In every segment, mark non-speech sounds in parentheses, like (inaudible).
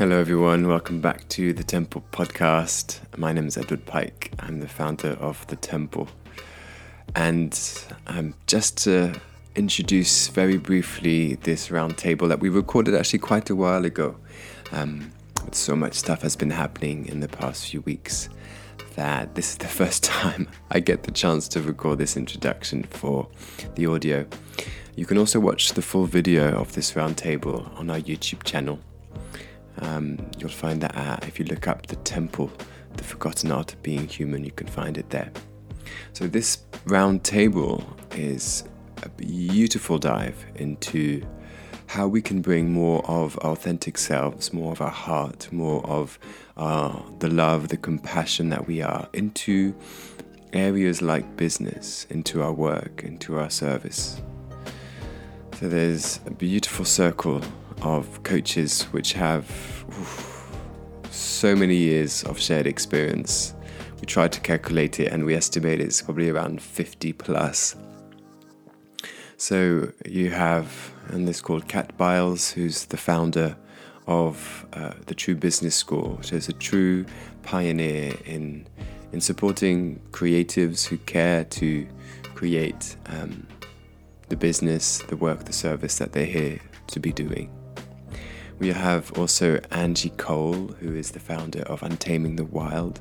Hello, everyone. Welcome back to the Temple podcast. My name is Edward Pike. I'm the founder of the Temple. And um, just to introduce very briefly this roundtable that we recorded actually quite a while ago. Um, so much stuff has been happening in the past few weeks that this is the (laughs) first time I get the chance to record this introduction for the audio. You can also watch the full video of this roundtable on our YouTube channel. Um, you'll find that uh, if you look up the temple, the forgotten art of being human, you can find it there. So, this round table is a beautiful dive into how we can bring more of our authentic selves, more of our heart, more of uh, the love, the compassion that we are into areas like business, into our work, into our service. So, there's a beautiful circle of coaches which have oof, so many years of shared experience. We tried to calculate it and we estimate it's probably around 50 plus. So you have, and this called Kat Biles, who's the founder of uh, the True Business School, which a true pioneer in in supporting creatives who care to create um, the business, the work, the service that they're here to be doing. We have also Angie Cole, who is the founder of Untaming the Wild,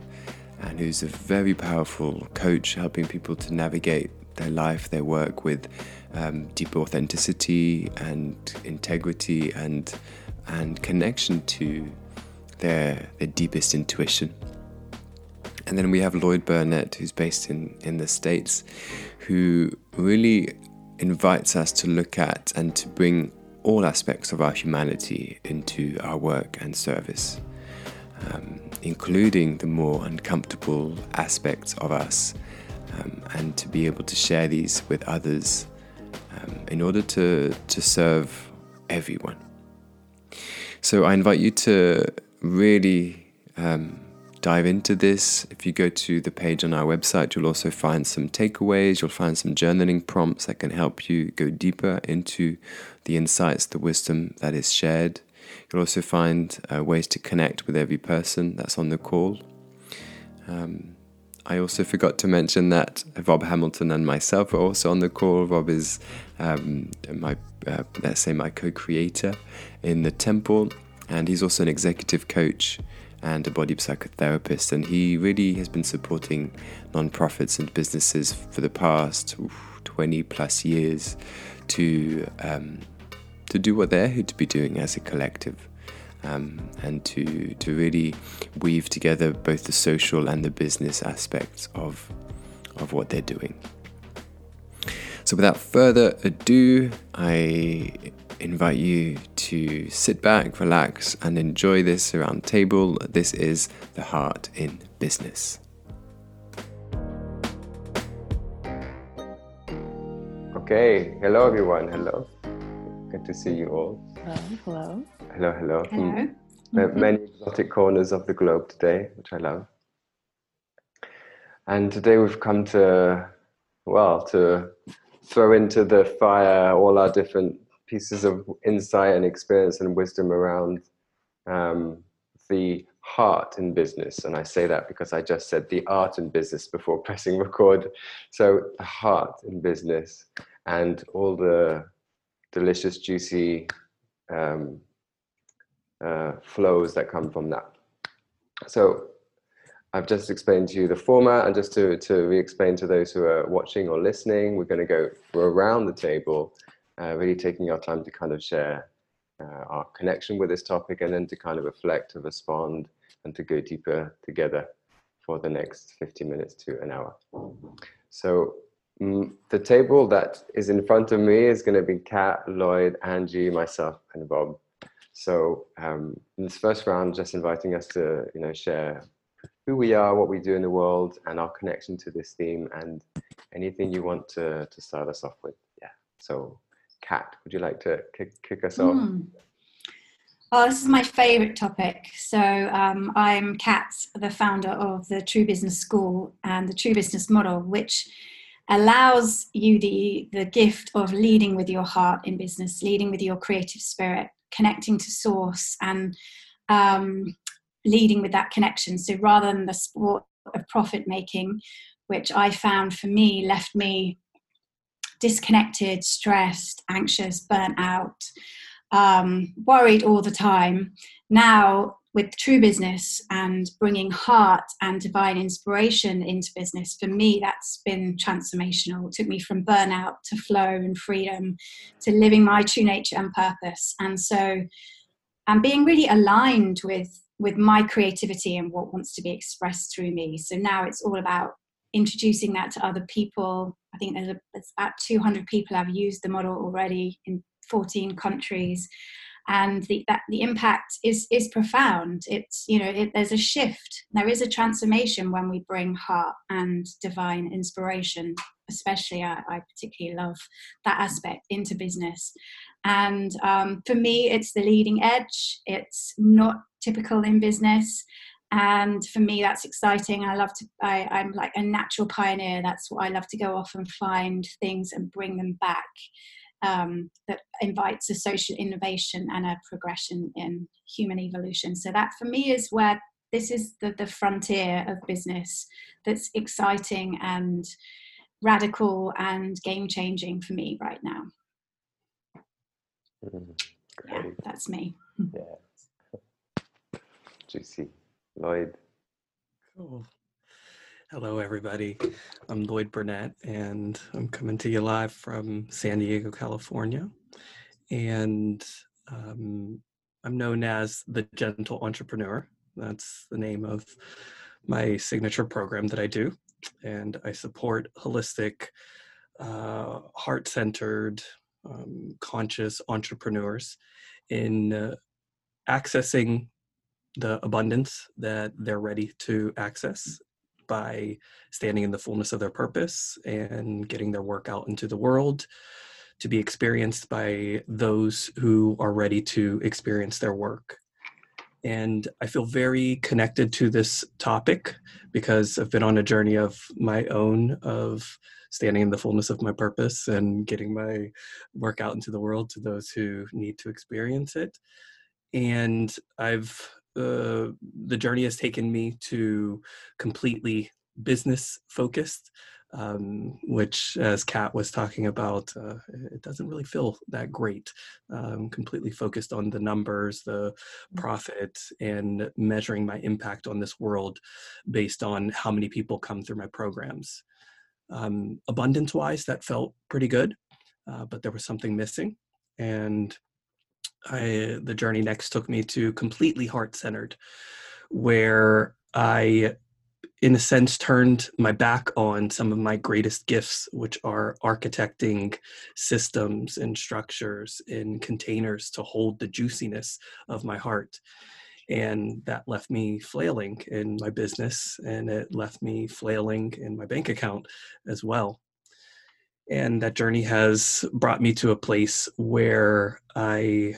and who's a very powerful coach helping people to navigate their life, their work with um, deep authenticity and integrity and and connection to their their deepest intuition. And then we have Lloyd Burnett, who's based in, in the States, who really invites us to look at and to bring all aspects of our humanity into our work and service, um, including the more uncomfortable aspects of us, um, and to be able to share these with others um, in order to, to serve everyone. So I invite you to really um, dive into this. If you go to the page on our website, you'll also find some takeaways, you'll find some journaling prompts that can help you go deeper into the insights, the wisdom that is shared. You'll also find uh, ways to connect with every person that's on the call. Um, I also forgot to mention that Rob Hamilton and myself are also on the call. Rob is um, my, uh, let's say, my co-creator in the Temple, and he's also an executive coach and a body psychotherapist. And he really has been supporting nonprofits and businesses for the past oof, 20 plus years to um, to do what they're here to be doing as a collective. Um, and to to really weave together both the social and the business aspects of of what they're doing. So, without further ado, I invite you to sit back, relax, and enjoy this around table. This is the heart in business. Okay, hello everyone. Hello. Good to see you all. Hello, hello. Hello, hello. Hello. From many exotic corners of the globe today, which I love. And today we've come to, well, to throw into the fire all our different pieces of insight and experience and wisdom around um, the heart in business. And I say that because I just said the art in business before (laughs) pressing record. So, the heart in business and all the delicious, juicy um, uh, flows that come from that. So, I've just explained to you the format, and just to, to re explain to those who are watching or listening, we're going to go around the table uh, really taking our time to kind of share uh, our connection with this topic and then to kind of reflect, to respond, and to go deeper together for the next 50 minutes to an hour. So the table that is in front of me is going to be Kat, Lloyd, Angie, myself, and Bob. So um, in this first round, just inviting us to you know share who we are, what we do in the world, and our connection to this theme, and anything you want to to start us off with. Yeah. So Kat, would you like to kick, kick us off? Mm. Well, this is my favorite topic. So, um, I'm Kat, the founder of the True Business School and the True Business Model, which allows you the, the gift of leading with your heart in business, leading with your creative spirit, connecting to source, and um, leading with that connection. So rather than the sport of profit making, which I found for me left me disconnected, stressed, anxious, burnt out, um, worried all the time. Now, with true business and bringing heart and divine inspiration into business, for me, that's been transformational. It took me from burnout to flow and freedom to living my true nature and purpose. And so, and being really aligned with with my creativity and what wants to be expressed through me. So now it's all about introducing that to other people. I think there's, a, there's about 200 people have used the model already in 14 countries. And the, that, the impact is, is profound. It's, you know, it, there's a shift. There is a transformation when we bring heart and divine inspiration, especially I, I particularly love that aspect into business. And um, for me, it's the leading edge. It's not typical in business and for me that's exciting i love to I, i'm like a natural pioneer that's what i love to go off and find things and bring them back um, that invites a social innovation and a progression in human evolution. So that for me is where this is the, the frontier of business that's exciting and radical and game changing for me right now. Mm, yeah that's me. Yeah. (laughs) Juicy. Lloyd. Cool. Hello, everybody. I'm Lloyd Burnett, and I'm coming to you live from San Diego, California. And um, I'm known as the Gentle Entrepreneur. That's the name of my signature program that I do. And I support holistic, uh, heart centered, um, conscious entrepreneurs in uh, accessing the abundance that they're ready to access by standing in the fullness of their purpose and getting their work out into the world to be experienced by those who are ready to experience their work. And I feel very connected to this topic because I've been on a journey of my own of standing in the fullness of my purpose and getting my work out into the world to those who need to experience it. And I've uh, the journey has taken me to completely business focused um, which as kat was talking about uh, it doesn't really feel that great um, completely focused on the numbers the mm. profit and measuring my impact on this world based on how many people come through my programs um, abundance wise that felt pretty good uh, but there was something missing and I, the journey next took me to completely heart centered, where I, in a sense, turned my back on some of my greatest gifts, which are architecting systems and structures and containers to hold the juiciness of my heart. And that left me flailing in my business and it left me flailing in my bank account as well and that journey has brought me to a place where I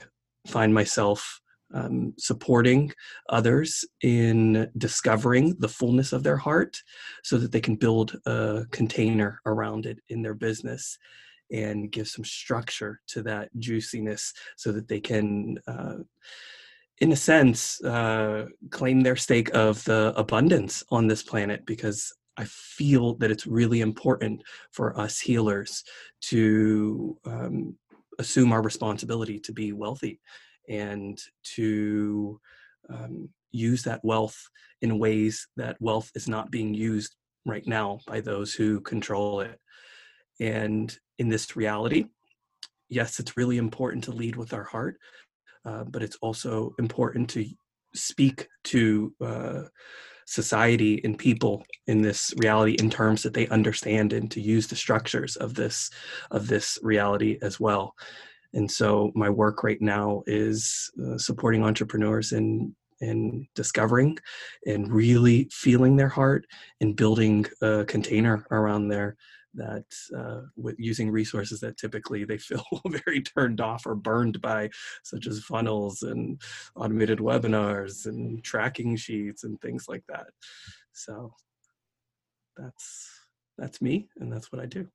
find myself um, supporting others in discovering the fullness of their heart so that they can build a container around it in their business and give some structure to that juiciness so that they can uh, in a sense uh, claim their stake of the abundance on this planet because I feel that it's really important for us healers to um, assume our responsibility to be wealthy and to um, use that wealth in ways that wealth is not being used right now by those who control it. And in this reality, yes, it's really important to lead with our heart, uh, but it's also important to speak to uh, society and people in this reality in terms that they understand and to use the structures of this of this reality as well. And so my work right now is uh, supporting entrepreneurs in in discovering and really feeling their heart and building a container around there that uh, with using resources that typically they (laughs) feel (laughs) very turned off or burned by, such as funnels and automated webinars and tracking sheets and things like that. So that's that's me, and that's what I do.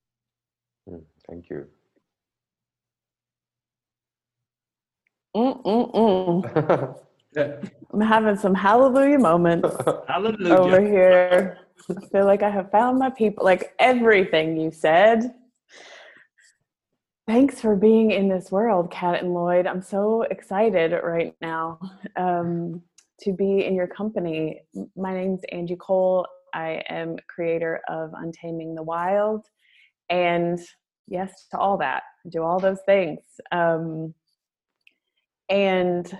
Mm, thank you. Mm-mm-mm. (laughs) I'm having some hallelujah moments Hallelujah. over here. I feel like I have found my people. Like everything you said. Thanks for being in this world, Kat and Lloyd. I'm so excited right now um, to be in your company. My name's Angie Cole. I am creator of Untaming the Wild. And yes to all that. Do all those things. Um, and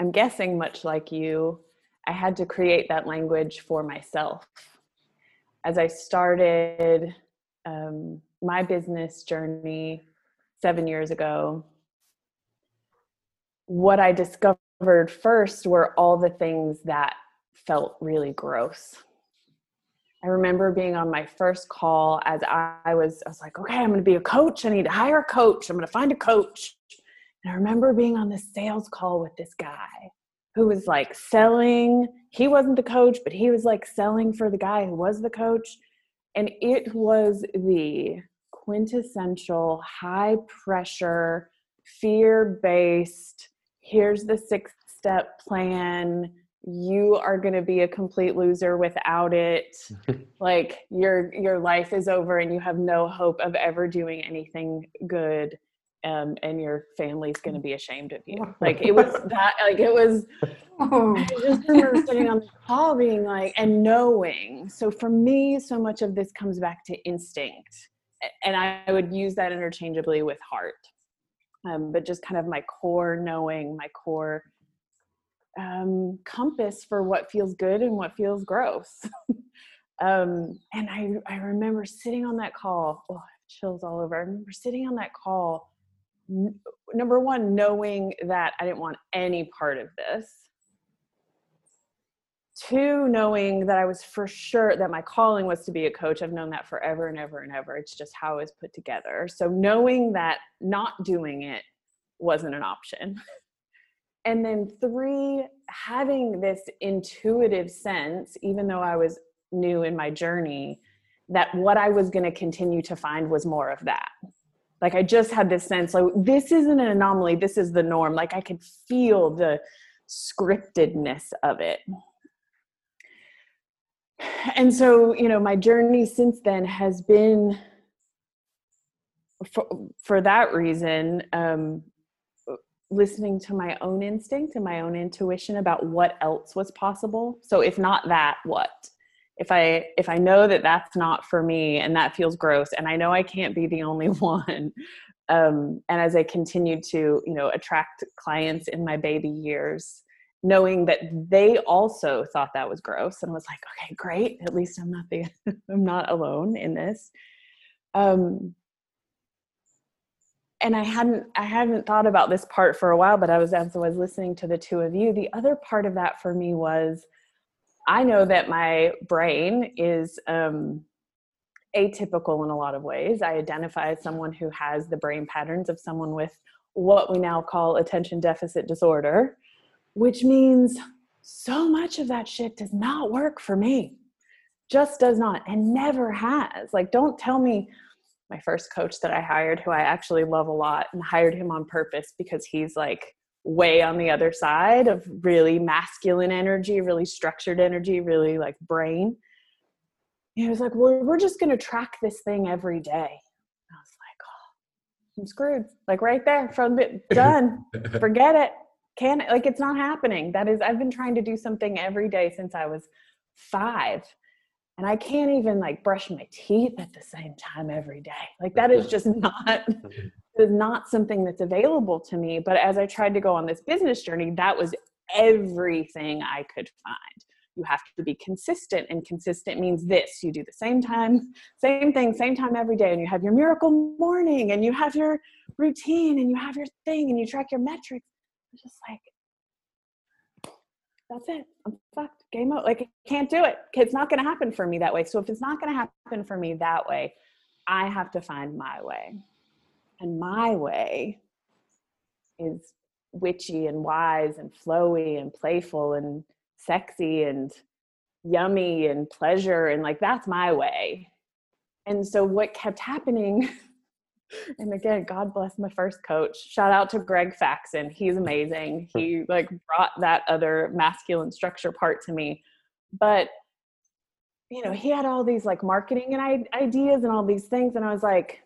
I'm guessing, much like you, I had to create that language for myself. As I started um, my business journey seven years ago, what I discovered first were all the things that felt really gross. I remember being on my first call as I was, I was like, okay, I'm to be a coach. I need to hire a coach. I'm to find a coach. And I remember being on this sales call with this guy who was like selling. He wasn't the coach, but he was like selling for the guy who was the coach. And it was the quintessential high pressure, fear based, here's the six step plan. You are going to be a complete loser without it. (laughs) like your your life is over and you have no hope of ever doing anything good um, and your family's going to be ashamed of you. (laughs) Like it was that, like it was, I just remember sitting on the call being like, and knowing. So for me, so much of this comes back to instinct. And I would use that interchangeably with heart. Um, but just kind of my core knowing, my core um, compass for what feels good and what feels gross. (laughs) um, and I, I remember sitting on that call, oh, chills all over. I remember sitting on that call number one, knowing that I didn't want any part of this. Two, knowing that I was for sure that my calling was to be a coach. I've known that forever and ever and ever. It's just how it was put together. So knowing that not doing it wasn't an option. (laughs) And then three, having this intuitive sense, even though I was new in my journey, that what I was going to continue to find was more of that like i just had this sense like this isn't an anomaly this is the norm. Like i could feel the scriptedness of it. And so you know my journey since then has been for, for that reason um, listening to my own instinct and my own intuition about what else was possible. So if not that what if i if i know that that's not for me and that feels gross and i know i can't be the only (laughs) one um, and as i continued to you know attract clients in my baby years knowing that they also thought that was gross and was like okay great at least i'm not the (laughs) i'm not alone in this. Um, and i hadn't i hadn't thought about this part for a while but i was as i was listening to the two of you the other part of that for me was I know that my brain is um, atypical in a lot of ways. I identify as someone who has the brain patterns of someone with what we now call attention deficit disorder, which means so much of that shit does not work for me. Just does not and never has. Like, don't tell me my first coach that I hired, who I actually love a lot, and hired him on purpose because he's like way on the other side of really masculine energy, really structured energy, really like brain. he was like, Well, we're just going to track this thing every day. I was like, Oh, I'm screwed. Like right there from it, (laughs) done. Forget it. Can't, like, it's not happening. That is, I've been trying to do something every day since I was five. And I can't even like brush my teeth at the same time every day. Like, that is mm-hmm. just (laughs) not mm-hmm. is not something that's available to me. But as I tried to go on this business journey, that was everything I could find. You have to be consistent, and consistent means this you do the same time, same thing, same time every day, and you have your miracle morning, and you have your routine, and you have your thing, and you track your metrics. It's just like, that's it. I'm fucked. Game out. Like, I can't do it. It's not going to happen for me that way. So, if it's not going to happen for me that way, I have to find my way and my way is witchy and wise and flowy and playful and sexy and yummy and pleasure and like that's my way and so what kept happening (laughs) and again, God bless my first coach. Shout out to Greg Faxon. He's amazing. (laughs) He like brought that other masculine structure part to me. But you know, he had all these like marketing and ideas and all these things and I was like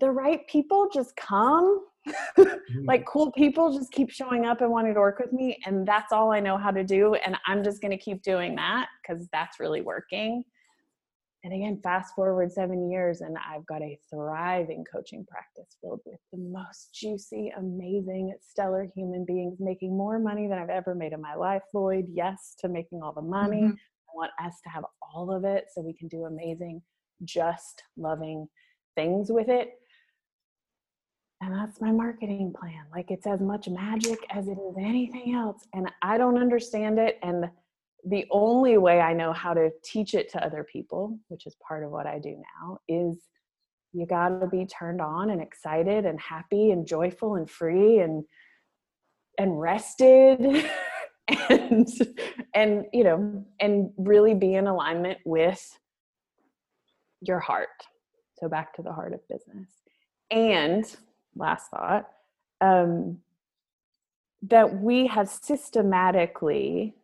the right people just come. (laughs) Mm-hmm. like cool people just keep showing up and wanting to work with me and that's all I know how to do and I'm just going to keep doing that cuz that's really working and again fast forward seven years and i've got a thriving coaching practice filled with the most juicy amazing stellar human beings making more money than i've ever made in my life lloyd. Yes to making all the money. Mm-hmm. i want us to have all of it so we can do amazing just loving things with it. And that's my marketing plan. Like it's as much magic as it is anything else and i don't understand it and the only way I know how to teach it to other people, which is part of what I do now, is you got to be turned on and excited and happy and joyful and free and and rested (laughs) and and you know and really be in alignment with your heart. So back to the heart of business. And last thought um, that we have systematically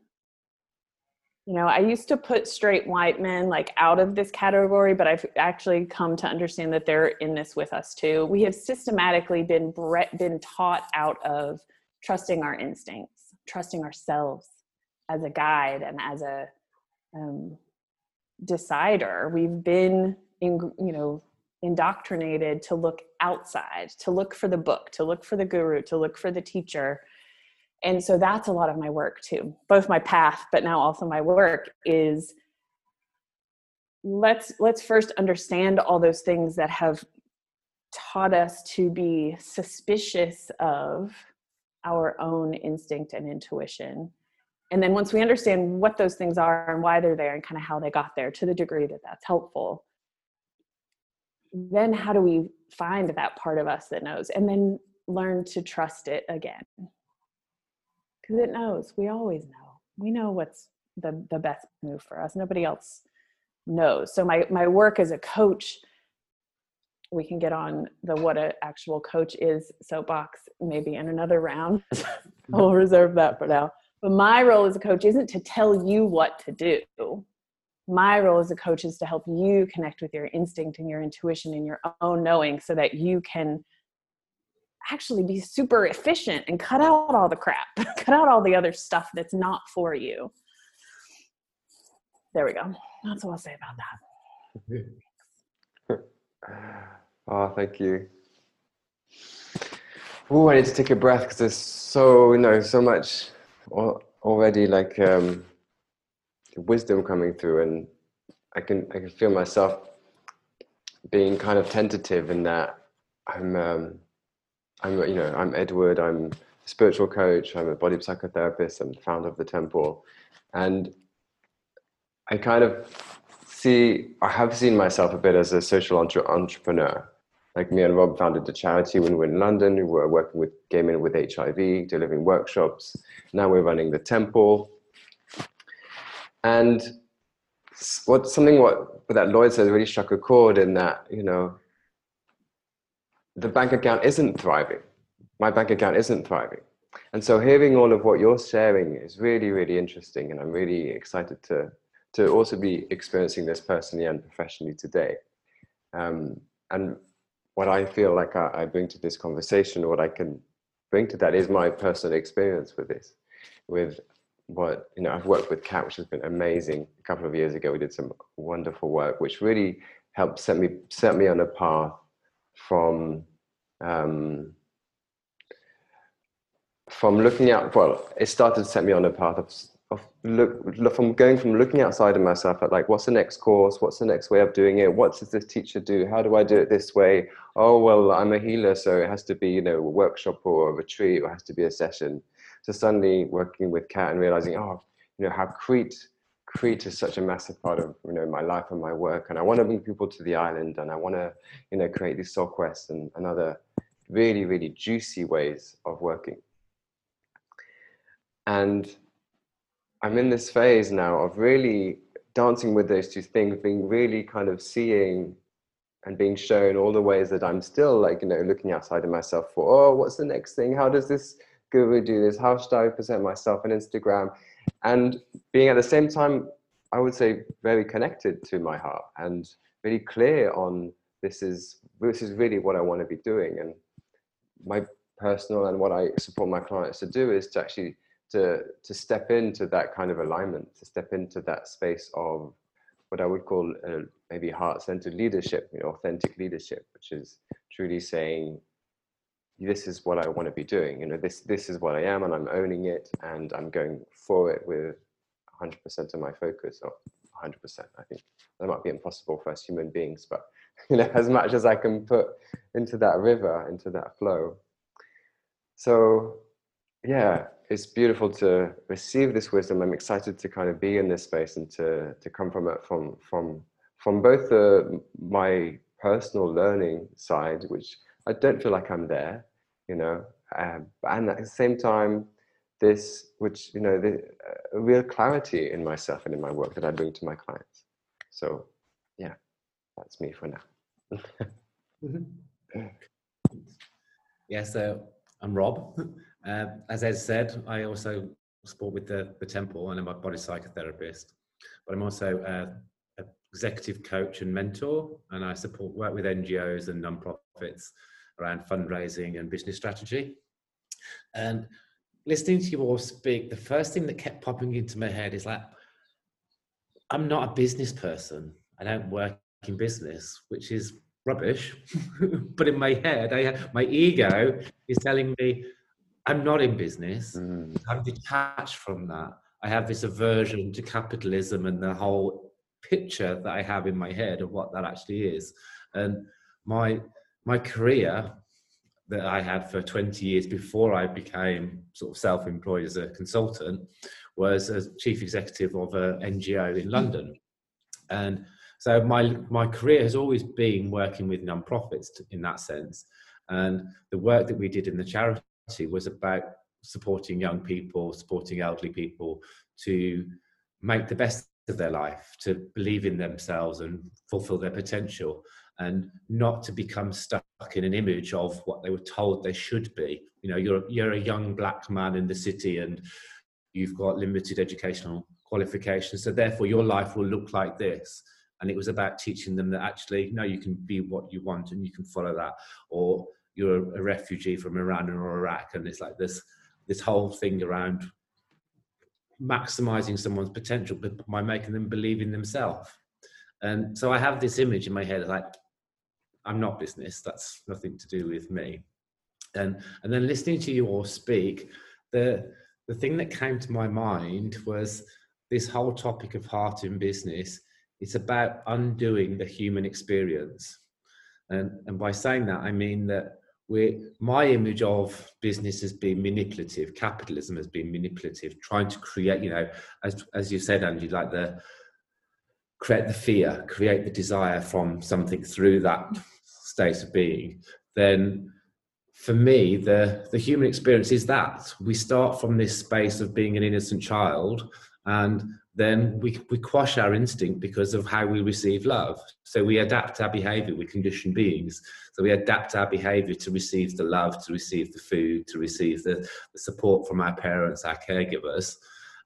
you know i used to put straight white men like out of this category but i've actually come to understand that they're in this with us too. We have systematically been been taught out of trusting our instincts trusting ourselves as a guide and as a um, decider. We've been in, you know indoctrinated to look outside to look for the book to look for the guru to look for the teacher and so that's a lot of my work too both my path but now also my work is let's let's first understand all those things that have taught us to be suspicious of our own instinct and intuition. And then once we understand what those things are and why they're there and kind of how they got there to the degree that that's helpful then how do we find that part of us that knows? And then learn to trust it again because it knows. We always know. We know what's the the best move for us. Nobody else knows. So my my work as a coach, we can get on the what an actual coach is soapbox maybe in another round. (laughs) I'll reserve that for now. But my role as a coach isn't to tell you what to do. My role as a coach is to help you connect with your instinct and your intuition and your own knowing so that you can actually be super efficient and cut out all the crap, (laughs) cut out all the other stuff that's not for you. There we go. That's all I'll say about that. oh, (laughs) thank you. Oh, I need to take a breath because there's so you know so much already like um, wisdom coming through, and I can I can feel myself being kind of tentative in that I'm um, I'm, you know, I'm Edward. I'm a spiritual coach. I'm a body psychotherapist. I'm the founder of the temple, and I kind of see, I have seen myself a bit as a social entre- entrepreneur. Like me and Rob founded a charity when we were in London. We were working with gay men with HIV, delivering workshops. Now we're running the temple, and what something what that Lloyd said really struck a chord in that you know the bank account isn't thriving. My bank account isn't thriving. And so hearing all of what you're sharing is really, really interesting. And I'm really excited to, to also be experiencing this personally and professionally today. Um, and what I feel like I, I bring to this conversation, what I can bring to that is my personal experience with this, with what you know i've worked with Kat which has been amazing a couple of years ago we did some wonderful work which really helped set me set me on a path from um, from looking at well it started to set me on a path of, of look from going from looking outside of myself at like what's the next course? What's the next way of doing it? What does this teacher do? How do i do it this way? Oh well i'm a healer so it has to be you know a workshop or a retreat or it has to be a session. So suddenly working with Kat and realizing oh you know how crete Crete is such a massive part of you know my life and my work, and I want to bring people to the island, and I want to you know create these soul quests and, and other really really juicy ways of working. And I'm in this phase now of really dancing with those two things, being really kind of seeing and being shown all the ways that I'm still like, you know, looking outside of myself for, oh, what's the next thing? How does this guru do this? How should I present myself on Instagram? And being at the same time, I would say very connected to my heart and really clear on this is this is really what I want to be doing. And my personal and what I support my clients to do is to actually to to step into that kind of alignment, to step into that space of what I would call uh, maybe heart-centered leadership, you know, authentic leadership, which is truly saying, "This is what I want to be doing. You know, this this is what I am, and I'm owning it, and I'm going for it with 100% of my focus, or 100%. I think that might be impossible for us human beings, but (laughs) you know, as much as I can put into that river, into that flow. So, yeah, it's beautiful to receive this wisdom. I'm excited to kind of be in this space and to to come from it from from from both the my personal learning side, which I don't feel like I'm there, you know, um, and at the same time, this which you know the uh, real clarity in myself and in my work that I bring to my clients. So, yeah, that's me for now. (laughs) yeah, so I'm Rob. (laughs) Uh, as Ed said, I also support with the, the Temple and I'm a body psychotherapist, but I'm also an executive coach and mentor, and I support work with NGOs and non-profits around fundraising and business strategy. And listening to you all speak, the first thing that kept popping into my head is like, I'm not a business person. I don't work in business, which is rubbish. (laughs) but in my head, I my ego is telling me I'm not in business. Mm. I'm detached from that. I have this aversion to capitalism and the whole picture that I have in my head of what that actually is. And my my career that I had for 20 years before I became sort of self-employed as a consultant was as chief executive of an NGO in hmm. London. And so my my career has always been working with non-profits in that sense. And the work that we did in the charity was about supporting young people, supporting elderly people to make the best of their life, to believe in themselves and fulfill their potential, and not to become stuck in an image of what they were told they should be. You know, you're you're a young black man in the city and you've got limited educational qualifications, so therefore your life will look like this. And it was about teaching them that actually, no, you can be what you want and you can follow that. Or you're a refugee from Iran or Iraq, and it's like this this whole thing around maximizing someone's potential by making them believe in themselves. And so I have this image in my head like I'm not business. That's nothing to do with me. And and then listening to you all speak, the the thing that came to my mind was this whole topic of heart in business. It's about undoing the human experience. And, and by saying that, I mean that we my image of business has been manipulative capitalism has been manipulative trying to create you know as as you said Angie like the create the fear create the desire from something through that state of being then for me the the human experience is that we start from this space of being an innocent child and then we, we quash our instinct because of how we receive love. So we adapt our behavior, we condition beings. So we adapt our behavior to receive the love, to receive the food, to receive the, the support from our parents, our caregivers.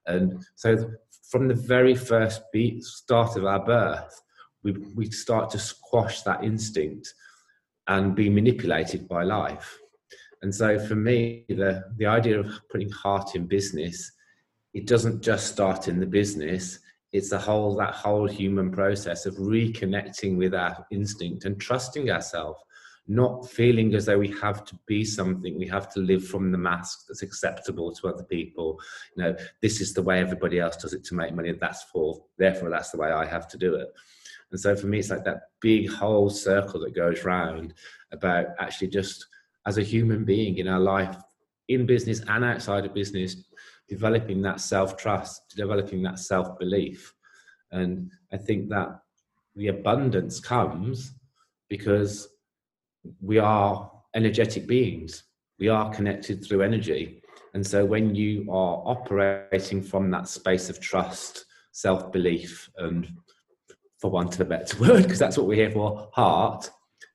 And so from the very first beat, start of our birth, we, we start to squash that instinct and be manipulated by life. And so for me, the, the idea of putting heart in business it doesn't just start in the business it's the whole that whole human process of reconnecting with our instinct and trusting ourselves not feeling as though we have to be something we have to live from the mask that's acceptable to other people you know this is the way everybody else does it to make money that's for therefore that's the way i have to do it and so for me it's like that big whole circle that goes round about actually just as a human being in our life in business and outside of business developing that self trust, developing that self belief. And I think that the abundance comes because we are energetic beings, we are connected through energy. And so when you are operating from that space of trust, self belief, and for want of a better (laughs) word, because that's what we're here for, heart,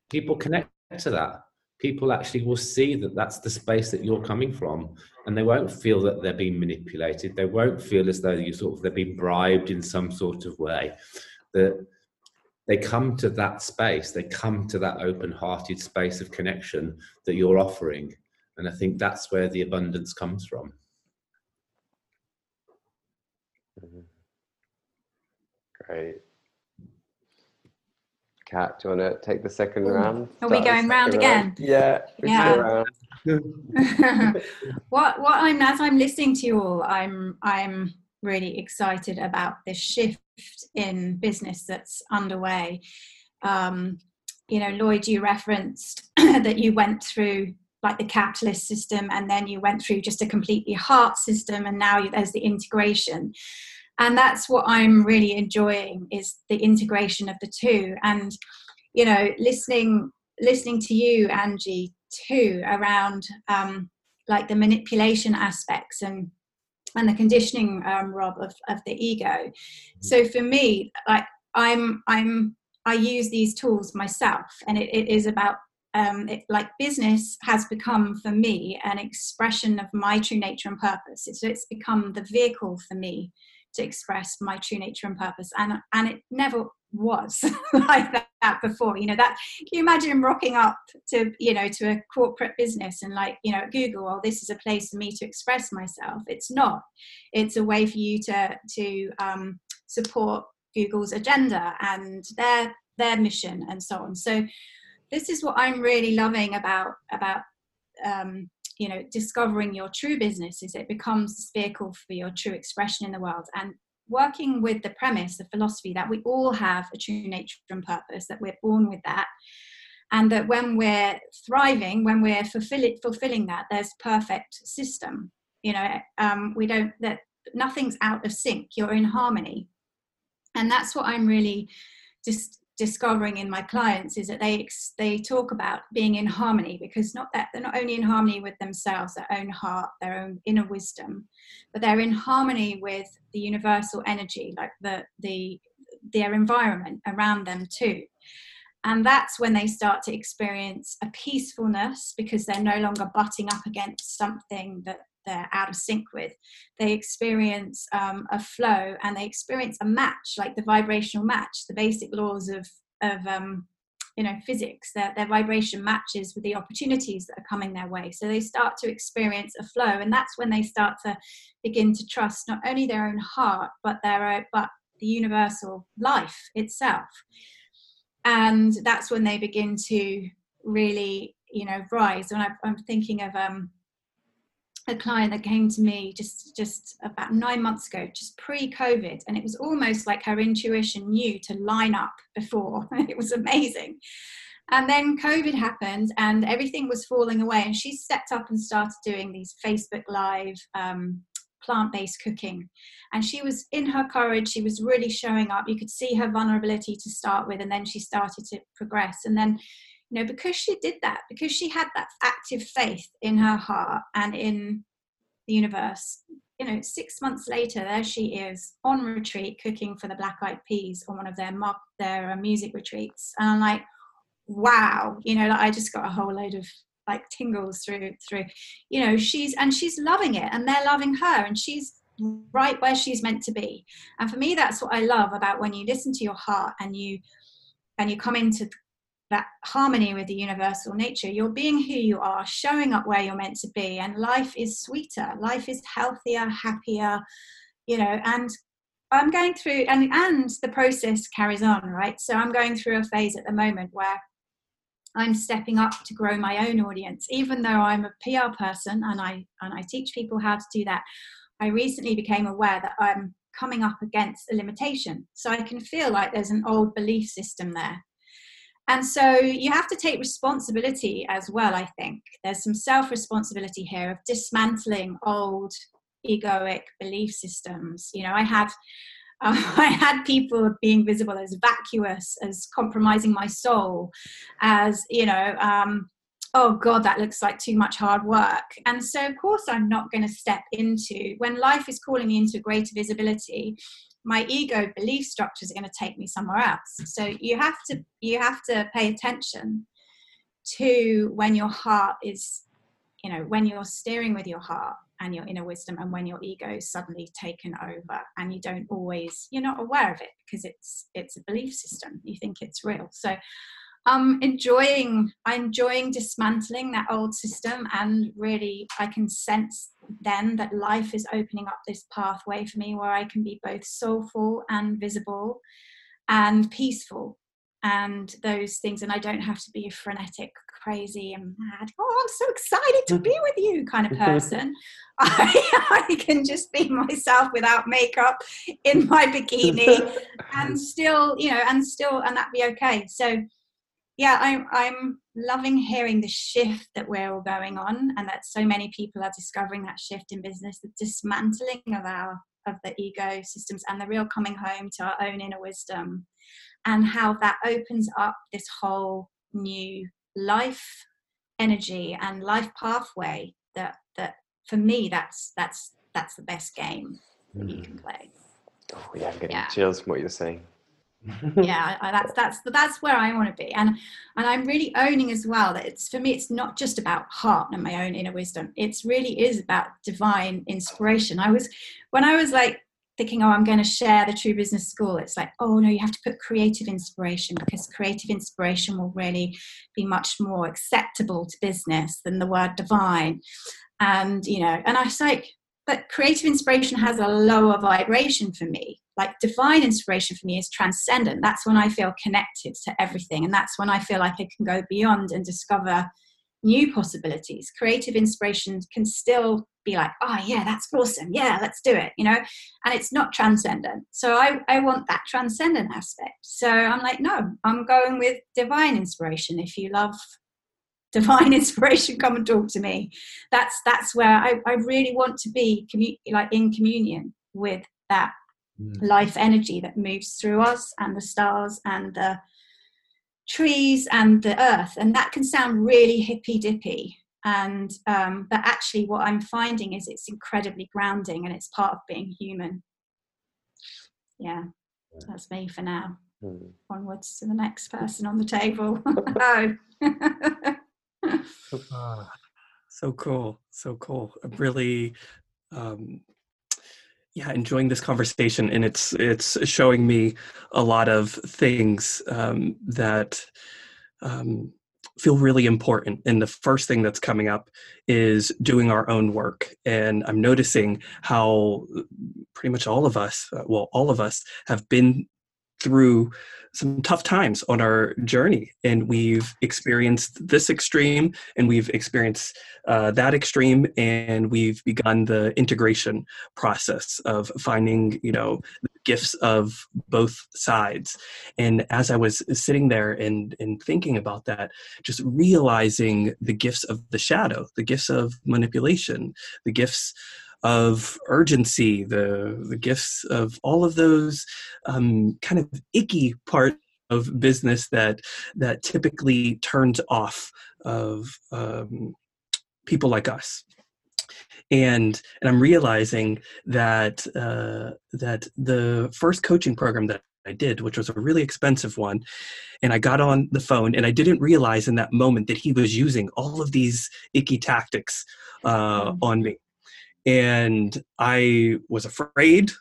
people connect to that. People actually will see that that's the space that you're coming from, and they won't feel that they're being manipulated. They won't feel as though you sort of they're being bribed in some sort of way. That they come to that space, they come to that open-hearted space of connection that you're offering, and I think that's where the abundance comes from. Mm-hmm. Great. Kat, do you want to take the second round? Are we going round again? Yeah. Yeah. (laughs) (laughs) what what I'm as I'm listening to you all, I'm I'm really excited about this shift in business that's underway. Um, you know, Lloyd, you referenced (clears throat) that you went through like the capitalist system and then you went through just a completely heart system and now there's the integration and that's what i'm really enjoying is the integration of the two. And you know listening listening to you angie too around um, like the manipulation aspects and and the conditioning um, rob of, of the ego. So for me like i'm i'm i use these tools myself. And it, it is about um, it, like business has become for me an expression of my true nature and purpose. It's, it's become the vehicle for me to express my true nature and purpose and and it never was (laughs) like that before you know that can you imagine rocking up to you know to a corporate business and like you know at google well this is a place for me to express myself. It's not. It's a way for you to to um, support google's agenda and their their mission and so on. So this is what i'm really loving about about um, you know discovering your true business is it becomes the vehicle for your true expression in the world. And working with the premise the philosophy that we all have a true nature and purpose that we're born with that and that when we're thriving when we're fulfill- fulfilling that there's perfect system. You know um, we don't that nothing's out of sync you're in harmony. And that's what i'm really just discovering in my clients is that they they talk about being in harmony because not that they're not only in harmony with themselves their own heart their own inner wisdom but they're in harmony with the universal energy like the the their environment around them too. And that's when they start to experience a peacefulness because they're no longer butting up against something that they're out of sync with. They experience um, a flow and they experience a match, like the vibrational match, the basic laws of, of um, you know, physics. Their, their vibration matches with the opportunities that are coming their way. So they start to experience a flow, and that's when they start to begin to trust not only their own heart, but their own, but the universal life itself. And that's when they begin to really, you know, rise. And I, am thinking of um, a client that came to me just just about nine months ago just pre-covid and it was almost like her intuition knew to line up before. (laughs) It was amazing. And then covid happened and everything was falling away and she stepped up and started doing these facebook live um, plant-based cooking. And she was in her courage she was really showing up. You could see her vulnerability to start with and then she started to progress. And then you know because she did that because she had that active faith in her heart and in the universe you know six months later there she is on retreat cooking for the black eyed peas on one of their their uh, music retreats. And i'm like wow you know like i just got a whole load of like tingles through through you know she's and she's loving it and they're loving her and she's right where she's meant to be. And for me that's what i love about when you listen to your heart and you and you come into that harmony with the universal nature. You're being who you are, showing up where you're meant to be, and life is sweeter, life is healthier, happier, you know. And I'm going through, and and the process carries on, right? So I'm going through a phase at the moment where I'm stepping up to grow my own audience, even though I'm a PR person and I and I teach people how to do that. I recently became aware that I'm coming up against a limitation. So I can feel like there's an old belief system there and so you have to take responsibility as well, I think. There's some self responsibility here of dismantling old egoic belief systems. You know, I had. (laughs) I had people being visible as vacuous, as compromising my soul, as you know, um, oh god that looks like too much hard work and so of course i'm not going to step into when life is calling me into greater visibility my ego belief structures are going to take me somewhere else. So you have to you have to pay attention to when your heart is you know when you're steering with your heart and your inner wisdom and when your ego is suddenly taken over and you don't always you're not aware of it because it's it's a belief system. You think it's real. So I'm enjoying I'm enjoying dismantling that old system and really I can sense then that life is opening up this pathway for me where I can be both soulful and visible and peaceful and those things. And I don't have to be a frenetic crazy and mad oh I'm so excited to be with you kind of person. (laughs) (laughs) I, I can just be myself without makeup in my bikini (laughs) and still you know and still and that be okay. So yeah, I'm I'm loving hearing the shift that we're all going on, and that so many people are discovering that shift in business, the dismantling of our of the ego systems, and the real coming home to our own inner wisdom, and how that opens up this whole new life energy and life pathway. That that for me, that's that's that's the best game that you can mm. play. Oh yeah, I'm getting yeah. chills from what you're saying yeah that's that's that's where i want to be. And and i'm really owning as well that it's for me it's not just about heart and my own inner wisdom. It's really is about divine inspiration. I was when i was like thinking oh i'm going to share the true business school it's like oh no you have to put creative inspiration because creative inspiration will really be much more acceptable to business than the word divine. And you know and i was like but creative inspiration has a lower vibration for me. Like divine inspiration for me is transcendent. That's when i feel connected to everything and that's when i feel like i can go beyond and discover new possibilities. Creative inspiration can still be like oh yeah that's awesome. Yeah let's do it you know? And it's not transcendent. So i, I want that transcendent aspect. So i'm like no i'm going with divine inspiration if you love divine (laughs) inspiration come and talk to me. That's that's where i, I really want to be like in communion with that mm. life energy that moves through us and the stars and the trees and the earth. And that can sound really hippy dippy and um, but actually what i'm finding is it's incredibly grounding and it's part of being human. Yeah that's me for now. Mm. onwards to the next person on the table. (laughs) (laughs) Oh (laughs) so cool so cool. Really um, yeah enjoying this conversation and it's it's showing me a lot of things um, that um, feel really important. And the first thing that's coming up is doing our own work. And i'm noticing how pretty much all of us uh, well all of us have been through some tough times on our journey and we've experienced this extreme and we've experienced uh, that extreme and we've begun the integration process of finding you know gifts of both sides. And as i was sitting there and and thinking about that just realizing the gifts of the shadow the gifts of manipulation the gifts of urgency, the the gifts of all of those um, kind of icky part of business that that typically turns off of um, people like us and and i'm realizing that uh, that the first coaching program that i did which was a really expensive one and i got on the phone and i didn't realize in that moment that he was using all of these icky tactics uh, mm. on me and I was afraid.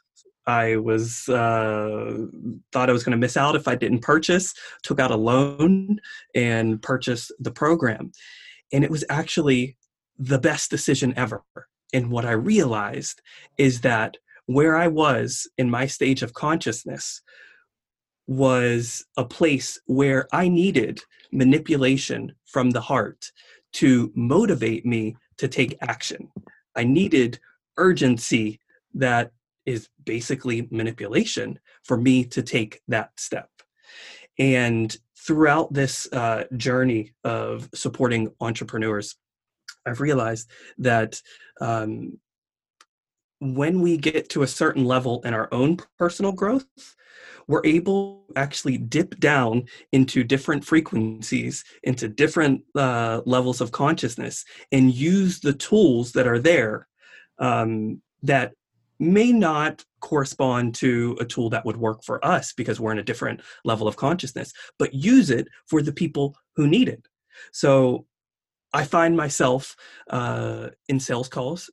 I was uh, thought I was going to miss out if I didn't purchase. Took out a loan and purchased the program, and it was actually the best decision ever. And what I realized is that where I was in my stage of consciousness was a place where I needed manipulation from the heart to motivate me to take action. I needed urgency that is basically manipulation for me to take that step. And throughout this uh, journey of supporting entrepreneurs, I've realized that um, when we get to a certain level in our own personal growth, we're able to actually dip down into different frequencies, into different uh, levels of consciousness, and use the tools that are there um, that may not correspond to a tool that would work for us because we're in a different level of consciousness, but use it for the people who need it. So I find myself uh, in sales calls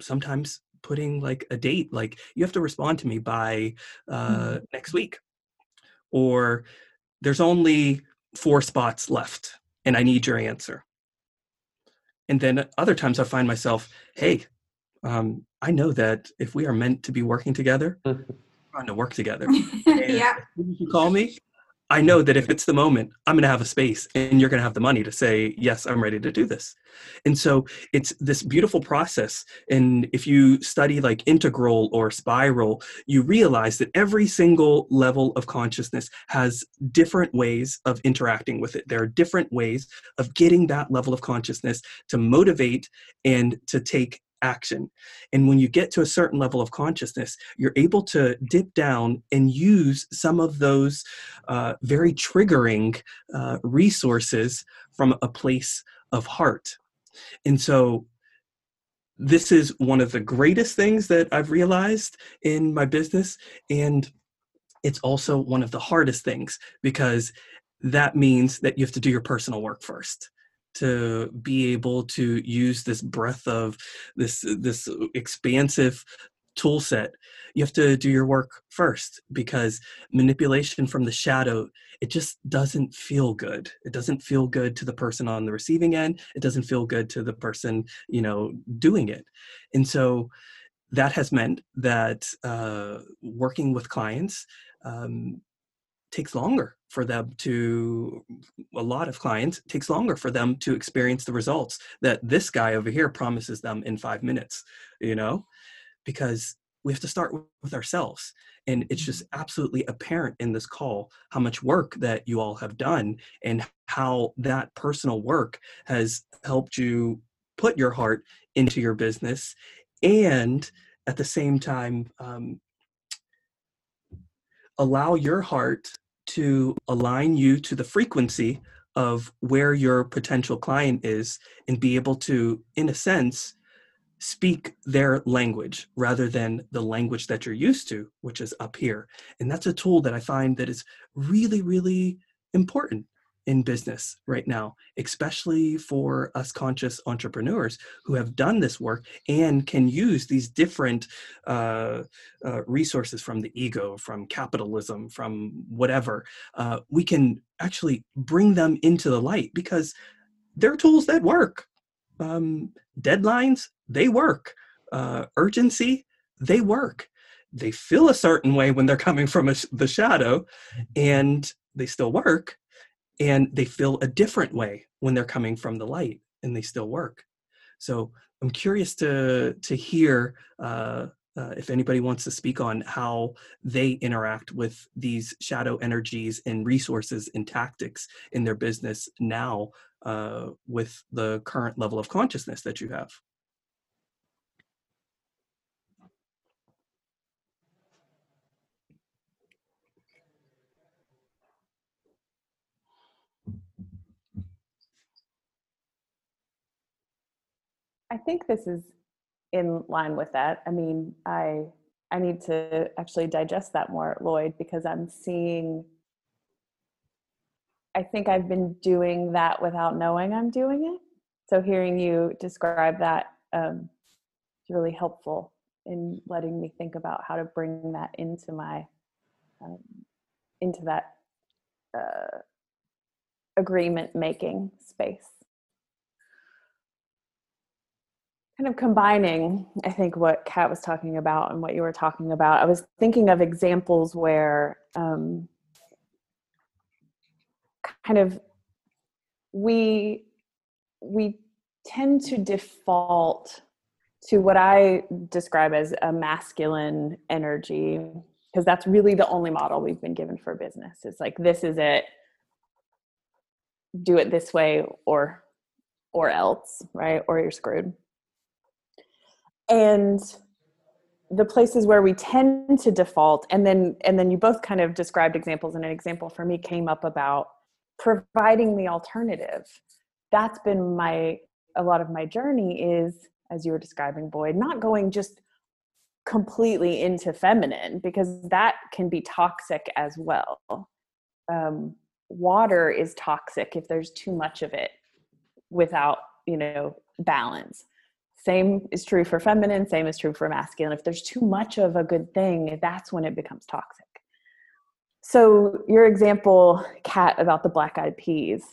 sometimes putting like a date, like you have to respond to me by uh, mm-hmm. next week, or there's only four spots left and I need your answer. And then other times I find myself, hey, um, I know that if we are meant to be working together, (laughs) we're going to work together. (laughs) yeah. you call me, I know that if it's the moment, I'm going to have a space and you're going to have the money to say, yes, I'm ready to do this. And so it's this beautiful process. And if you study like integral or spiral, you realize that every single level of consciousness has different ways of interacting with it. There are different ways of getting that level of consciousness to motivate and to take action. And when you get to a certain level of consciousness, you're able to dip down and use some of those uh, very triggering uh, resources from a place of heart. And so, this is one of the greatest things that I've realized in my business. And it's also one of the hardest things because that means that you have to do your personal work first to be able to use this breadth of this this expansive tool set you have to do your work first because manipulation from the shadow it just doesn't feel good. It doesn't feel good to the person on the receiving end. It doesn't feel good to the person you know doing it. And so that has meant that uh, working with clients um, takes longer for them to a lot of clients takes longer for them to experience the results that this guy over here promises them in five minutes you know because we have to start with ourselves and it's just mm-hmm. absolutely apparent in this call how much work that you all have done and how that personal work has helped you put your heart into your business and at the same time um, allow your heart to align you to the frequency of where your potential client is and be able to, in a sense, speak their language rather than the language that you're used to, which is up here. And that's a tool that I find that is really, really important in business right now, especially for us conscious entrepreneurs who have done this work and can use these different uh, uh, resources from the ego, from capitalism, from whatever. Uh, we can actually bring them into the light because they're tools that work. Um, deadlines, they work. Uh, urgency, they work. They feel a certain way when they're coming from a, the shadow, and they still work and they feel a different way when they're coming from the light and they still work. So i'm curious to to hear uh, uh, if anybody wants to speak on how they interact with these shadow energies and resources and tactics in their business now uh, with the current level of consciousness that you have I think this is in line with that. I mean, I I need to actually digest that more, Lloyd, because I'm seeing. I think I've been doing that without knowing I'm doing it. So hearing you describe that um, is really helpful in letting me think about how to bring that into my um, into that uh, agreement making space. Kind of combining i think what kat was talking about and what you were talking about i was thinking of examples where um, kind of we we tend to default to what i describe as a masculine energy because that's really the only model we've been given for business. It's like this is it. Do it this way or or else right? Or you're screwed and the places where we tend to default and then and then you both kind of described examples and an example for me came up about providing the alternative that's been my a lot of my journey is as you were describing Lloyd not going just completely into feminine because that can be toxic as well. Um, water is toxic if there's too much of it without, you know, balance. Same is true for feminine, same is true for masculine. If there's too much of a good thing, that's when it becomes toxic. So, your example, Kat, about the black eyed peas,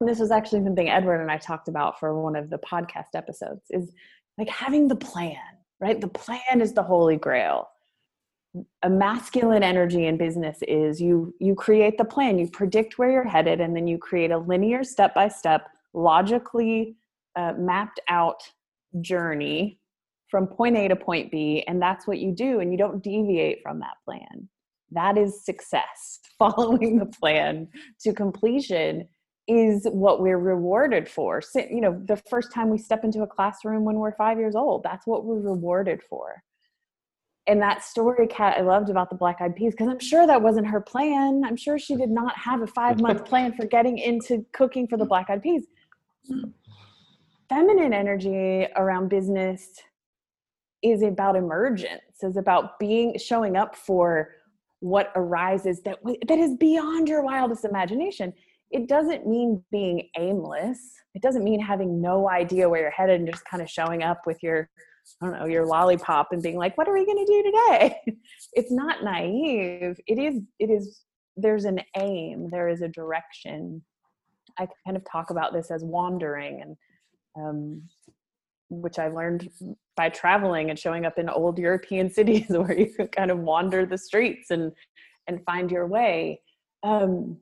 this was actually something Edward and I talked about for one of the podcast episodes, is like having the plan, right? The plan is the holy grail. A masculine energy in business is you you create the plan, you predict where you're headed, and then you create a linear, step by step, logically uh, mapped out journey from point A to point B, and that's what you do, and you don't deviate from that plan. That is success. (laughs) Following the plan to completion is what we're rewarded for. So, you know, the first time we step into a classroom when we're five years old, that's what we're rewarded for. And that story, Kat, I loved about the black eyed peas because I'm sure that wasn't her plan. I'm sure she did not have a five month (laughs) plan for getting into cooking for the black eyed peas feminine energy around business is about emergence is about being showing up for what arises that that is beyond your wildest imagination. It doesn't mean being aimless. It doesn't mean having no idea where you're headed and just kind of showing up with your i don't know your lollipop and being like what are we going to do today? (laughs) It's not naive. It is it is there's an aim. There is a direction. I kind of talk about this as wandering and um, which I learned by traveling and showing up in old European (laughs) cities where you kind of wander the streets and and find your way. Um,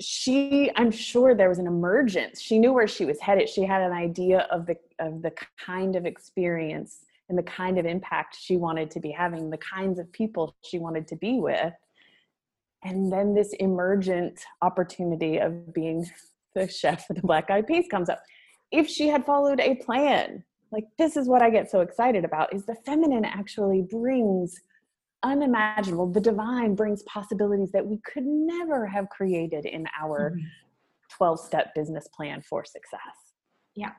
she, I'm sure there was an emergence. She knew where she was headed. She had an idea of the of the kind of experience and the kind of impact she wanted to be having, the kinds of people she wanted to be with. And then this emergent opportunity of being the chef for the black eyed peas comes up. If she had followed a plan like this is what i get so excited about is the feminine actually brings unimaginable the divine brings possibilities that we could never have created in our mm-hmm. 12 step business plan for success. Yeah.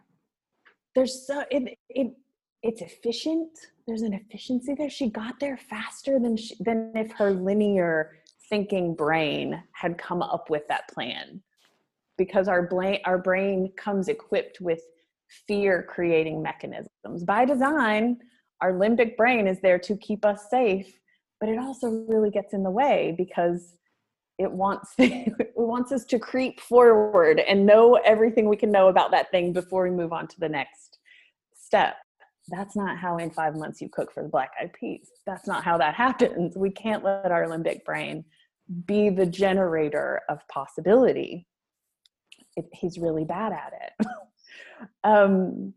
There's so it, it it's efficient. There's an efficiency there. She got there faster than she, than if her linear thinking brain had come up with that plan because our brain our brain comes equipped with fear creating mechanisms. By design our limbic brain is there to keep us safe but it also really gets in the way because it wants (laughs) it wants us to creep forward and know everything we can know about that thing before we move on to the next step. That's not how in five months you cook for the black eyed peas. That's not how that (laughs) happens. We can't let our limbic brain be the generator of possibility it, he's really bad at it. (laughs) um,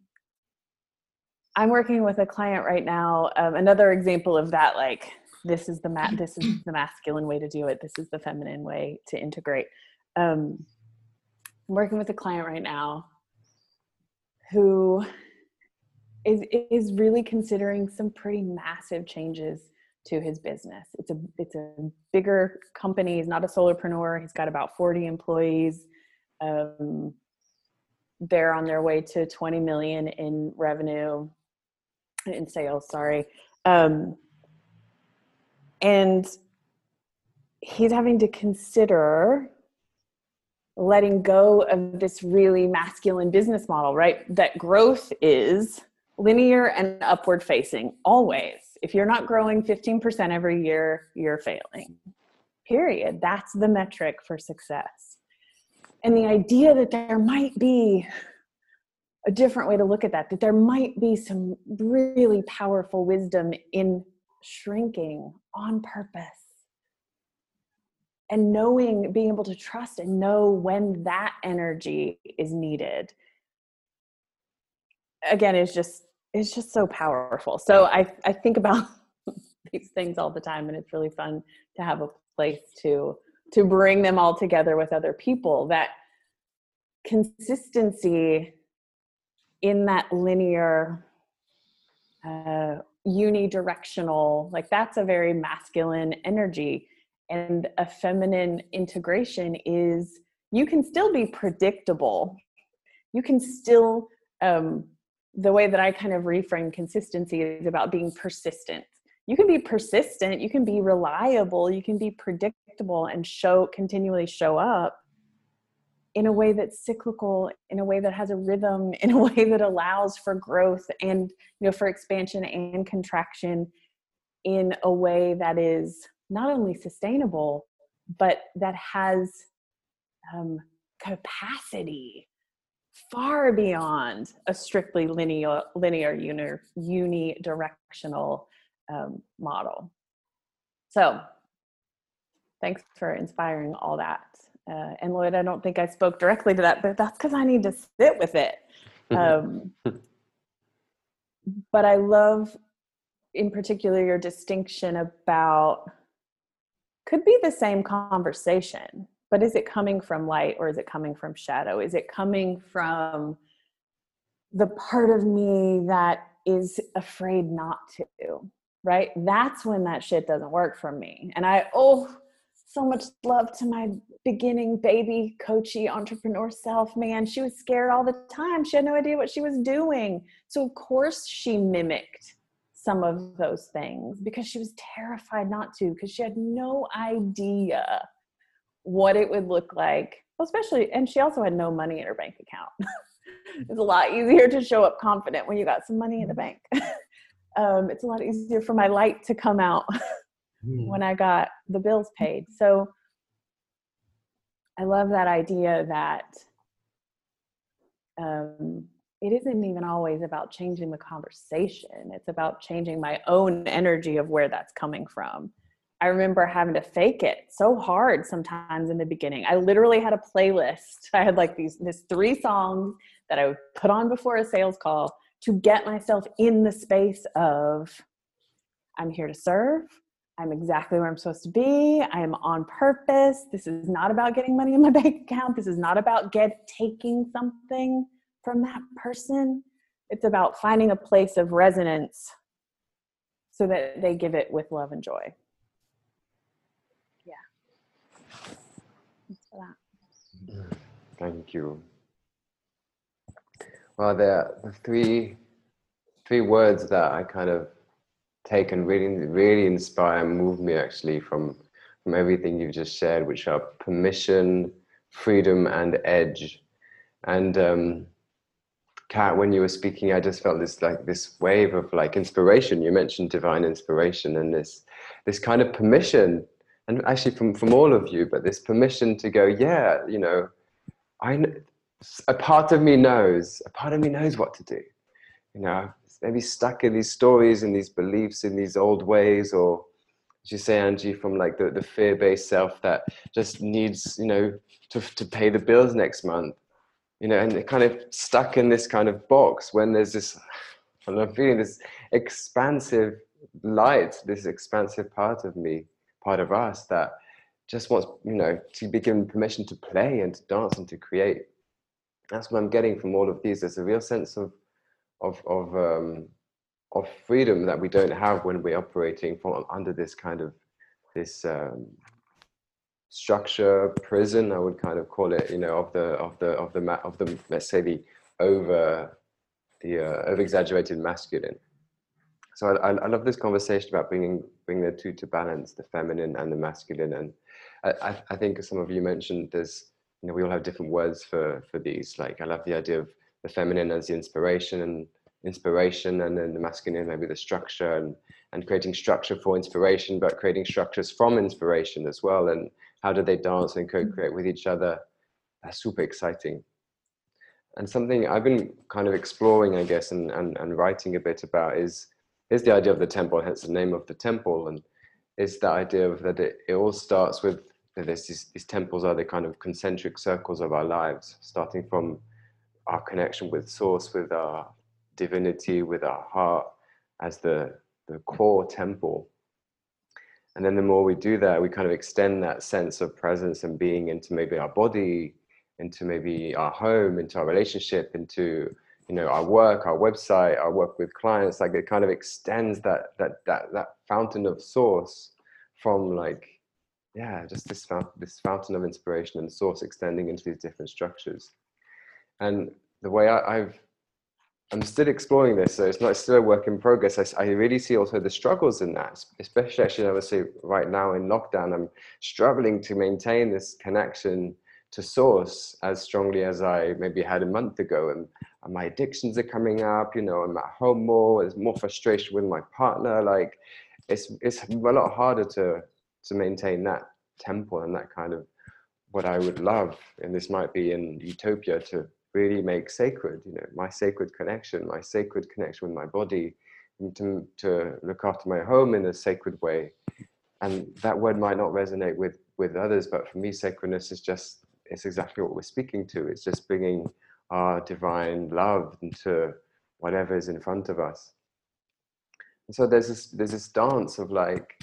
I'm working with a client right now. Um, another example of that, like this is the ma- (clears throat) this is the masculine way to do it. This is the feminine way to integrate. Um, I'm working with a client right now who is is really considering some pretty massive changes to his business. It's a it's a bigger company. He's not a solopreneur. He's got about 40 employees. Um, they're on their way to 20 million in revenue in sales sorry. Um, and he's having to consider letting go of this really masculine business model right? That growth is linear and upward facing always. If you're not growing 15% every year you're failing. Period. That's the metric for success and the idea that there might be a different way to look at that that there might be some really powerful wisdom in shrinking on purpose. And knowing being able to trust and know when that energy is needed. Again it's just it's just so powerful. So i i think about (laughs) these things all the time and it's really fun to have a place to to bring them all together with other people that consistency in that linear uh, unidirectional like that's a very masculine energy and a feminine integration is you can still be predictable you can still um, the way that I kind of reframe consistency is about being persistent. You can be persistent, you can be reliable, you can be predictable and show continually show up in a way that's cyclical, in a way that has a rhythm, (laughs) in a way that allows for growth and you know for expansion and contraction in a way that is not only sustainable but that has um, capacity far beyond a strictly linear, linear uni, unidirectional um, model. So, thanks for inspiring all that. Uh, and Lloyd, I don't think I spoke directly to that, but that's because I need to sit with it. Um, but I love, in particular, your distinction about could be the same conversation but is it coming from light or is it coming from shadow is it coming from the part of me that is afraid not to right? That's when that shit doesn't work for me. And i oh so much love to my beginning baby coachy entrepreneur self man. She was scared all the time. She had no idea what she was doing. So of course she mimicked some of those things because she was terrified not to because she had no idea what it would look like. Well, especially and she also had no money in her bank account. (laughs) It's a lot easier to show up confident when you got some money in the bank (laughs) um, it's a lot easier for my light to come out (laughs) hmm. when i got the bills paid so i love that idea that um, it isn't even always about changing the conversation it's about changing my own energy of where that's coming from I remember having to fake it so hard sometimes in the beginning. I literally had a playlist. (laughs) I had like these this three songs that I would put on before a sales call to get myself in the space of I'm here to serve. I'm exactly where I'm supposed to be. I am on purpose. This is not about getting money in my (laughs) bank account. This is not about get taking something from that person. It's about finding a place of resonance so that they give it with love and joy. Yeah. For that. Thank you. Well, there are three three words that I kind of take and really really inspire and move me actually from from everything you've just shared, which are permission, freedom, and edge. And um, Kat, when you were speaking, I just felt this like this wave of like inspiration. You mentioned divine inspiration and this this kind of permission and actually from from all of you but this permission to go yeah you know i a part of me knows a part of me knows what to do you know maybe stuck in these stories and these beliefs in these old ways or as you say angie from like the, the fear-based self that just needs you know to, to pay the bills next month you know and kind of stuck in this kind of box when there's this (sighs) i'm feeling this expansive light this expansive part of me part of us that just wants, you know, to be given permission to play and to dance and to create. That's what I'm getting from all of these. There's a real sense of of of um, of freedom that we don't have when we're operating from under this kind of this um, structure prison. I would kind of call it, you know, of the of the of the of the let's say the over the uh, over exaggerated masculine so I, I, love this conversation about bringing bringing the two to balance, the feminine and the masculine. And I, I think some of you mentioned there's, you know, we all have different words for for these. Like I love the idea of the feminine as the inspiration and inspiration, and then the masculine maybe the structure and and creating structure for inspiration, but creating structures from inspiration as well. And how do they dance and mm-hmm. co-create with each other? That's super exciting. And something I've been kind of exploring, I guess, and, and, and writing a bit about is is the idea of the temple, hence the name of the temple, and is the idea of that it, it all starts with this, these, temples are the kind of concentric circles of our lives, starting from our connection with source, with our divinity, with our heart as the, the core temple. And then the more we do that, we kind of extend that sense of presence and being into maybe our body, into maybe our home, into our relationship, into you know our work our website our work with clients like it kind of extends that that that that fountain of source from like yeah just this this fountain of inspiration and source extending into these different structures and the way I, i've I'm still exploring this, so it's not it's still a work in progress. I, I really see also the struggles in that, especially actually, I would say right now in lockdown, I'm struggling to maintain this connection to source as strongly as I maybe had a month ago. And, and my addictions are coming up, you know, I'm at home more, there's more frustration with my partner. Like it's, it's a lot harder to, to maintain that temple and that kind of what I would love. And this might be in utopia to really make sacred, you know, my sacred connection, my sacred connection with my body, and to, to look after my home in a sacred way. And that word might not resonate with, with others, but for me, sacredness is just, it's exactly what we're speaking to. It's just bringing our divine love into whatever is in front of us. And so there's this, there's this dance of like,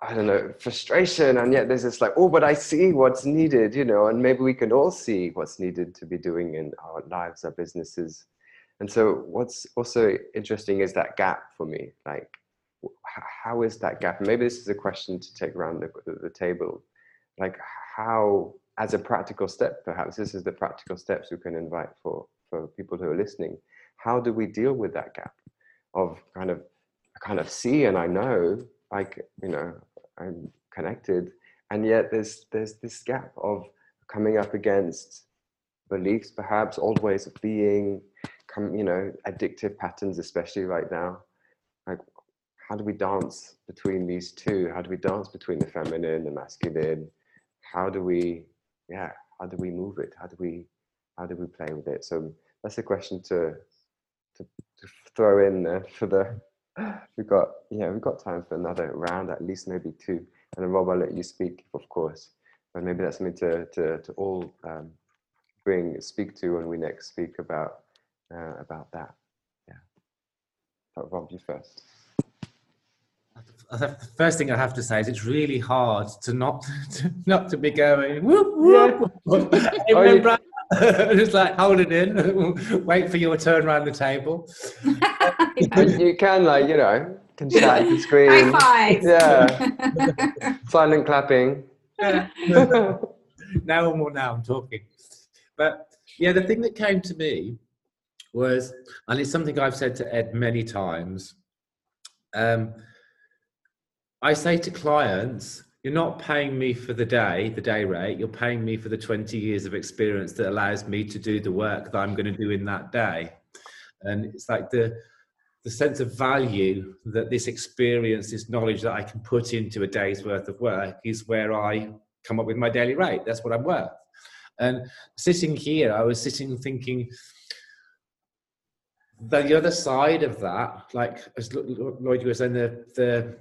I don't know, frustration. And yet there's this like, oh, but I see what's needed, you know, and maybe we can all see what's needed to be doing in our lives, our businesses. And so what's also interesting is that gap for me. Like, how is that gap? Maybe this is a question to take around the, the table. Like, how, as a practical step, perhaps this is the practical steps we can invite for, for people who are listening. How do we deal with that gap of kind of, I kind of see and I know, like, you know, I'm connected, and yet there's there's this gap of coming up against beliefs, perhaps old ways of being, come you know, addictive patterns, especially right now. Like, how do we dance between these two? How do we dance between the feminine, the masculine? How do we, yeah, how do we move it? How do we, how do we play with it? So that's a question to to, to throw in there for the we've got yeah we've got time for another round at least maybe two. And then rob i'll let you speak of course. But maybe that's something to to, to all um, bring speak to when we next speak about uh, about that. Yeah. But rob you first. The first thing I have to say is it's really hard to not (laughs) to, not to be going whoop whoop. Yeah. (laughs) oh, (laughs) just like hold it in, (laughs) wait for your turn around the table. you can like you know can chat, can scream. Yeah. (laughs) Silent clapping. Yeah. now more now I'm talking. But yeah, the thing that came to me was, and it's something I've said to Ed many times. Um, I say to clients, you're not paying me for the day, the day rate. You're paying me for the 20 years of experience that allows me to do the work that I'm going to do in that day. And it's like the the sense of value that this experience, this knowledge that I can put into a day's worth of work is where I come up with my daily rate. That's what I'm worth. And sitting here, I was sitting thinking, the other side of that, like as Lloyd was saying, the, the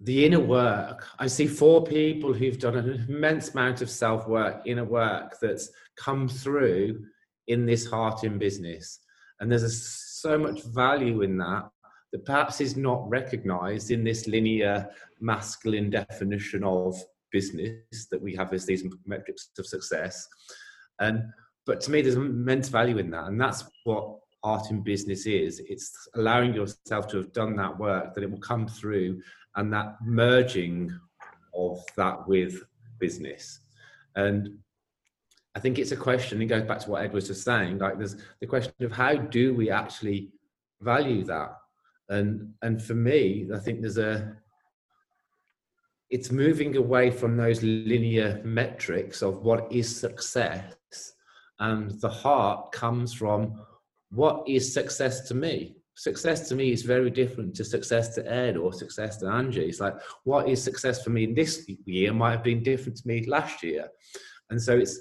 the inner work. I see four people who've done an immense amount of self work, inner work that's come through in this heart in business. And there's a, so much value in that that perhaps is not recognized in this linear masculine definition of business that we have as these metrics of success. And but to me, there's immense value in that, and that's what art in business is. It's allowing yourself to have done that work that it will come through and that merging of that with business. And I think it's a question, it goes back to what Ed was just saying, like there's the question of how do we actually value that? And and for me, I think there's a it's moving away from those linear metrics of what is success and the heart comes from what is success to me success to me is very different to success to Ed or success to Angie. It's like what is success for me this year might have been different to me last year. And so it's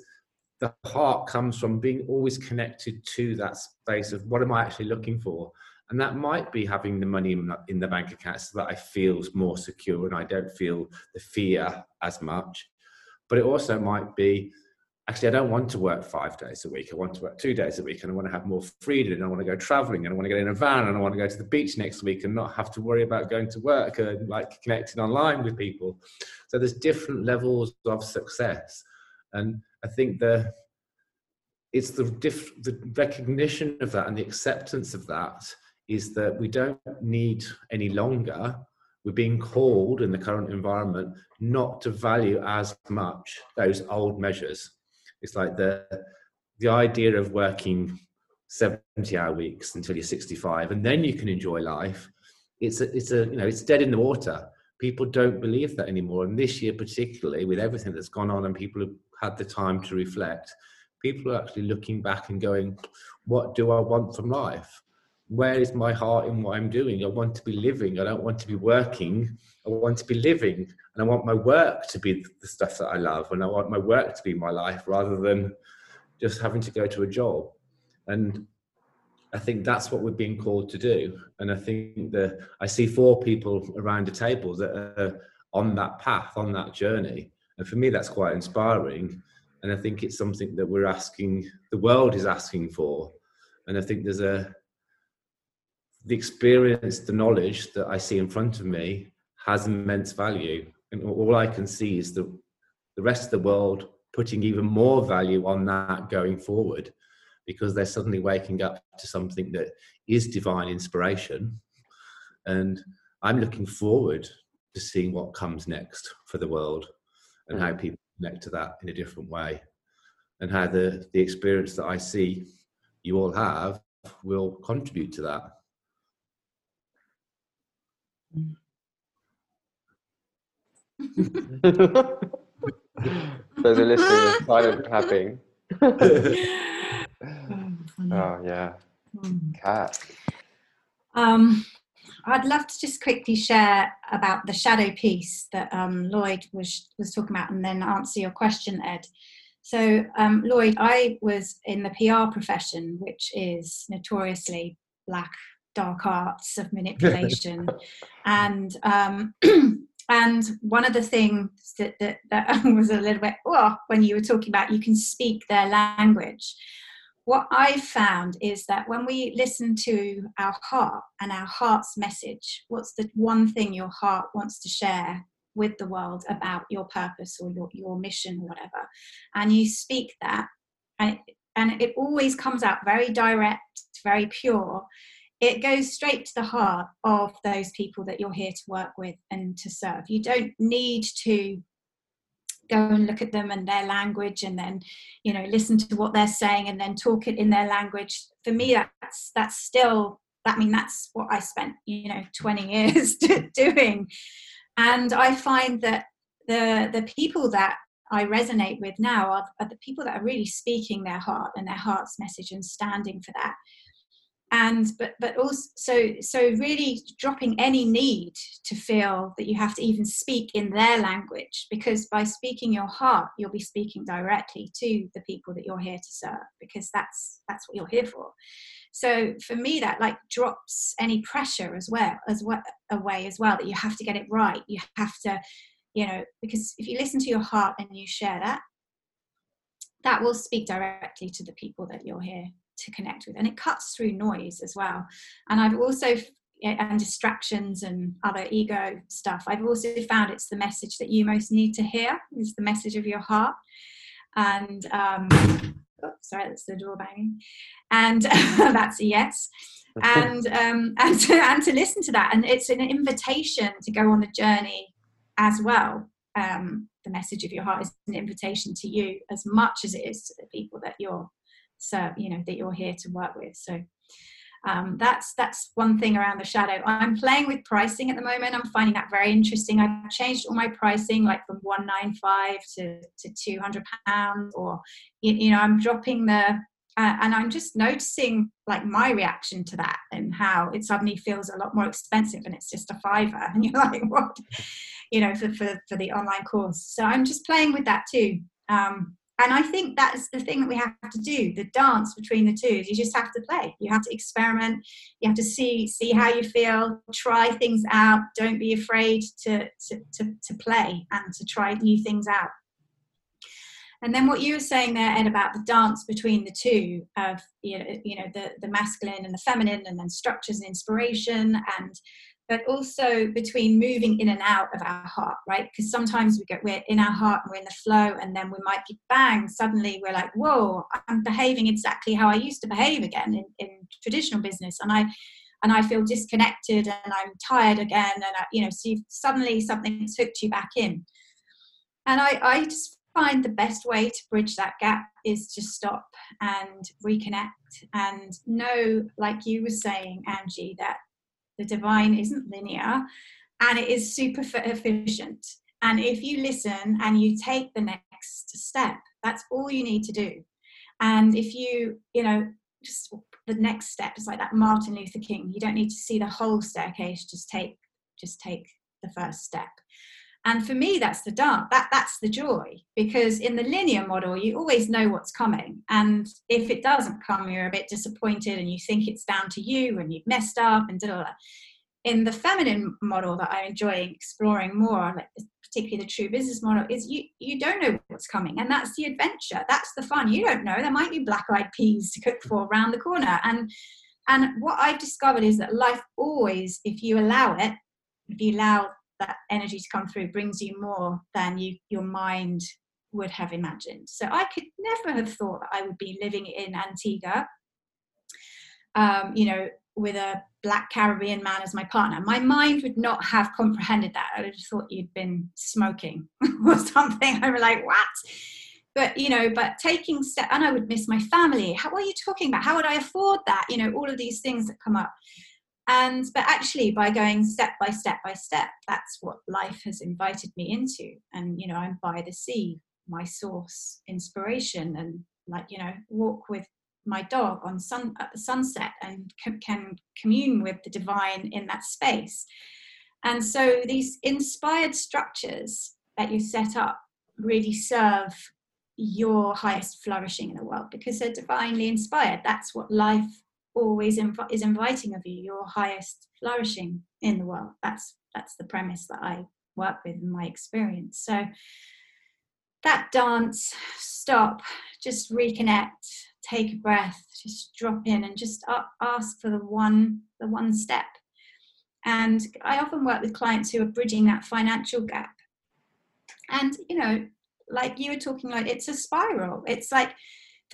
the heart comes from being always connected to that space of what am I actually looking for? And that might be having the money in the bank account so that I feel more secure and I don't feel the fear as much. But it also might be actually, I don't want to work five days a week. I want to work two days a week and I want to have more freedom and I want to go traveling and I want to get in a van and I want to go to the beach next week and not have to worry about going to work and like connecting online with people. So there's different levels of success. And I think the it's the diff, the recognition of that and the acceptance of that is that we don't need any longer we're being called in the current environment not to value as much those old measures it's like the the idea of working 70 hour weeks until you're 65 and then you can enjoy life. It's a, it's a you know it's dead in the water. People don't believe that anymore. And this year particularly with everything that's gone on and people have had the time to reflect people are actually looking back and going what do i want from life where is my heart in what i'm doing i want to be living i don't want to be working i want to be living and i want my work to be the stuff that i love and i want my work to be my life rather than just having to go to a job and I think that's what we're being called to do. And I think that I see four people around the table that are on that path, on that journey. And for me, that's quite inspiring. And I think it's something that we're asking, the world is asking for. And I think there's a, the experience, the knowledge that I see in front of me has immense value. And all I can see is the, the rest of the world putting even more value on that going forward because they're suddenly waking up to something that is divine inspiration. And I'm looking forward to seeing what comes next for the world and how mm. people connect to that in a different way and how the, the experience that I see you all have will contribute to that. Those are listening silent clapping. Oh yeah, Kat. Um, I'd love to just quickly share about the shadow piece that um, Lloyd was was talking about, and then answer your question, Ed. So, um, Lloyd, I was in the PR profession, which is notoriously black, dark arts of (laughs) manipulation, and um, (clears throat) and one of the things that, that, that (laughs) was a little bit oh, when you were talking about you can speak their language what I found is that when we listen to our heart and our heart's message, what's the one thing your heart wants to share with the world about your purpose or your, your mission or whatever, and you speak that, and it, and it always comes out very direct, very pure. It goes straight to the heart of those people that you're here to work with and to serve. You don't need to go and look at them and their language and then you know listen to what they're saying and then talk it in their language. For me that's that's still i mean that's what i spent you know (laughs) 20 years (laughs) doing. And i find that the the people that i resonate with now are, are the people that are really speaking their heart and their heart's message and standing for that and but but also so so really dropping any need to feel that you have to even speak in their language because by speaking your heart you'll be speaking directly to the people that you're here to serve because that's that's what you're here for. So for me that like drops any pressure as well as well away as well that you have to get it right. You have to you know because if you listen to your heart and you share that that will speak directly to the people that you're here to connect with and it cuts through noise as well. And i've also and distractions and other ego stuff. I've also found it's the message that you most need to hear is the message of your heart. And um oh, sorry that's the door banging. And (laughs) that's a yes. And um (laughs) and to, and to listen to that. And it's an invitation to go on the journey as well. Um the message of your heart is an invitation to you as much as it is to the people that you're so you know that you're here to work with. So um, that's that's one thing around the shadow. I'm playing with pricing at the moment. I'm finding that very interesting. I've changed all my pricing like from 195 to, to 200 pounds or you, you, know i'm dropping the uh, and i'm just noticing like my reaction to that and how it suddenly feels a lot more expensive and it's just a fiver. (laughs) And you're like what? You know for, for, for the online course. So i'm just playing with that too. Um, and I think that's the thing that we have to do the dance between the two is you just have to play. You have to experiment. You have to see see how you feel. Try things out. Don't be afraid to to, to, to play and to try new things out. And then what you were saying there ed about the dance between the two of you know, you know the, the masculine and the feminine and then structures and inspiration and but also between moving in and out of our heart, right? Because sometimes we get we're in our heart and we're in the flow, and then we might be bang, suddenly we're like, whoa, I'm behaving exactly how I used to behave again in, in traditional business, and I and I feel disconnected and I'm tired again, and I, you know, so suddenly something's hooked you back in, and I I just find the best way to bridge that gap is to stop and reconnect and know, like you were saying, Angie, that the divine isn't linear and it is super efficient. And if you listen and you take the next step, that's all you need to do. And if you, you know, just the next step is like that Martin Luther King. You don't need to see the whole staircase. Just take, just take the first step. And for me, that's the dance. That that's the joy because in the linear model, you always know what's coming. And if it doesn't come, you're a bit disappointed and you think it's down to you and you've messed up and da In the feminine model that I enjoy exploring more, like particularly the true business model, is you you don't know what's coming, and that's the adventure. That's the fun. You don't know. There might be black-eyed peas to cook for around the corner, and and what I've discovered is that life always, if you allow it, if you allow that energy to come through brings you more than you your mind would have imagined. So I could never have thought that I would be living in Antigua, um, you know, with a black Caribbean man as my partner. My mind would not have comprehended that. I have thought you'd been smoking (laughs) or something. I'm like, what? But you know, but taking step, and I would miss my family. How what are you talking about? How would I afford that? You know, all of these things that come up and but actually by going step by step by step that's what life has invited me into. And you know i'm by the sea my source inspiration and like you know walk with my dog on sun at the sunset and can commune with the divine in that space. And so these inspired structures that you set up really serve your highest flourishing in the world because they're divinely inspired. That's what life always inv- is inviting of you your highest flourishing in the world. That's that's the premise that i work with in my experience. So that dance stop just reconnect take a breath just drop in and just ask for the one the one step. And i often work with clients who are bridging that financial gap. And you know like you were talking like it's a spiral. It's like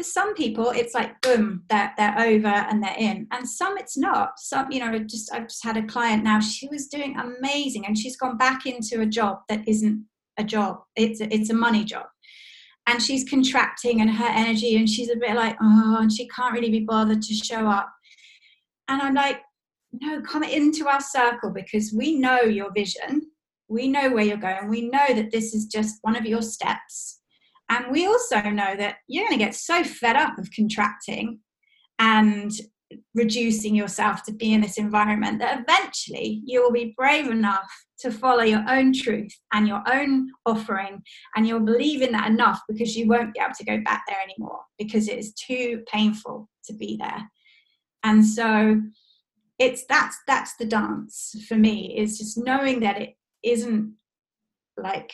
for some people it's like boom they're, they're over and they're in. And some it's not. Some you know just i've just had a client now she was doing amazing and she's gone back into a job that isn't a job. It's a, it's a money job. And she's contracting and her energy and she's a bit like oh and she can't really be bothered to show up. And i'm like no come into our circle because we know your vision. We know where you're going. We know that this is just one of your steps and we also know that you're going to get so fed up of contracting and reducing yourself to be in this environment that eventually you will be brave enough to follow your own truth and your own offering and you'll believe in that enough because you won't be able to go back there anymore because it is too painful to be there. And so it's that's that's the dance for me is just knowing that it isn't like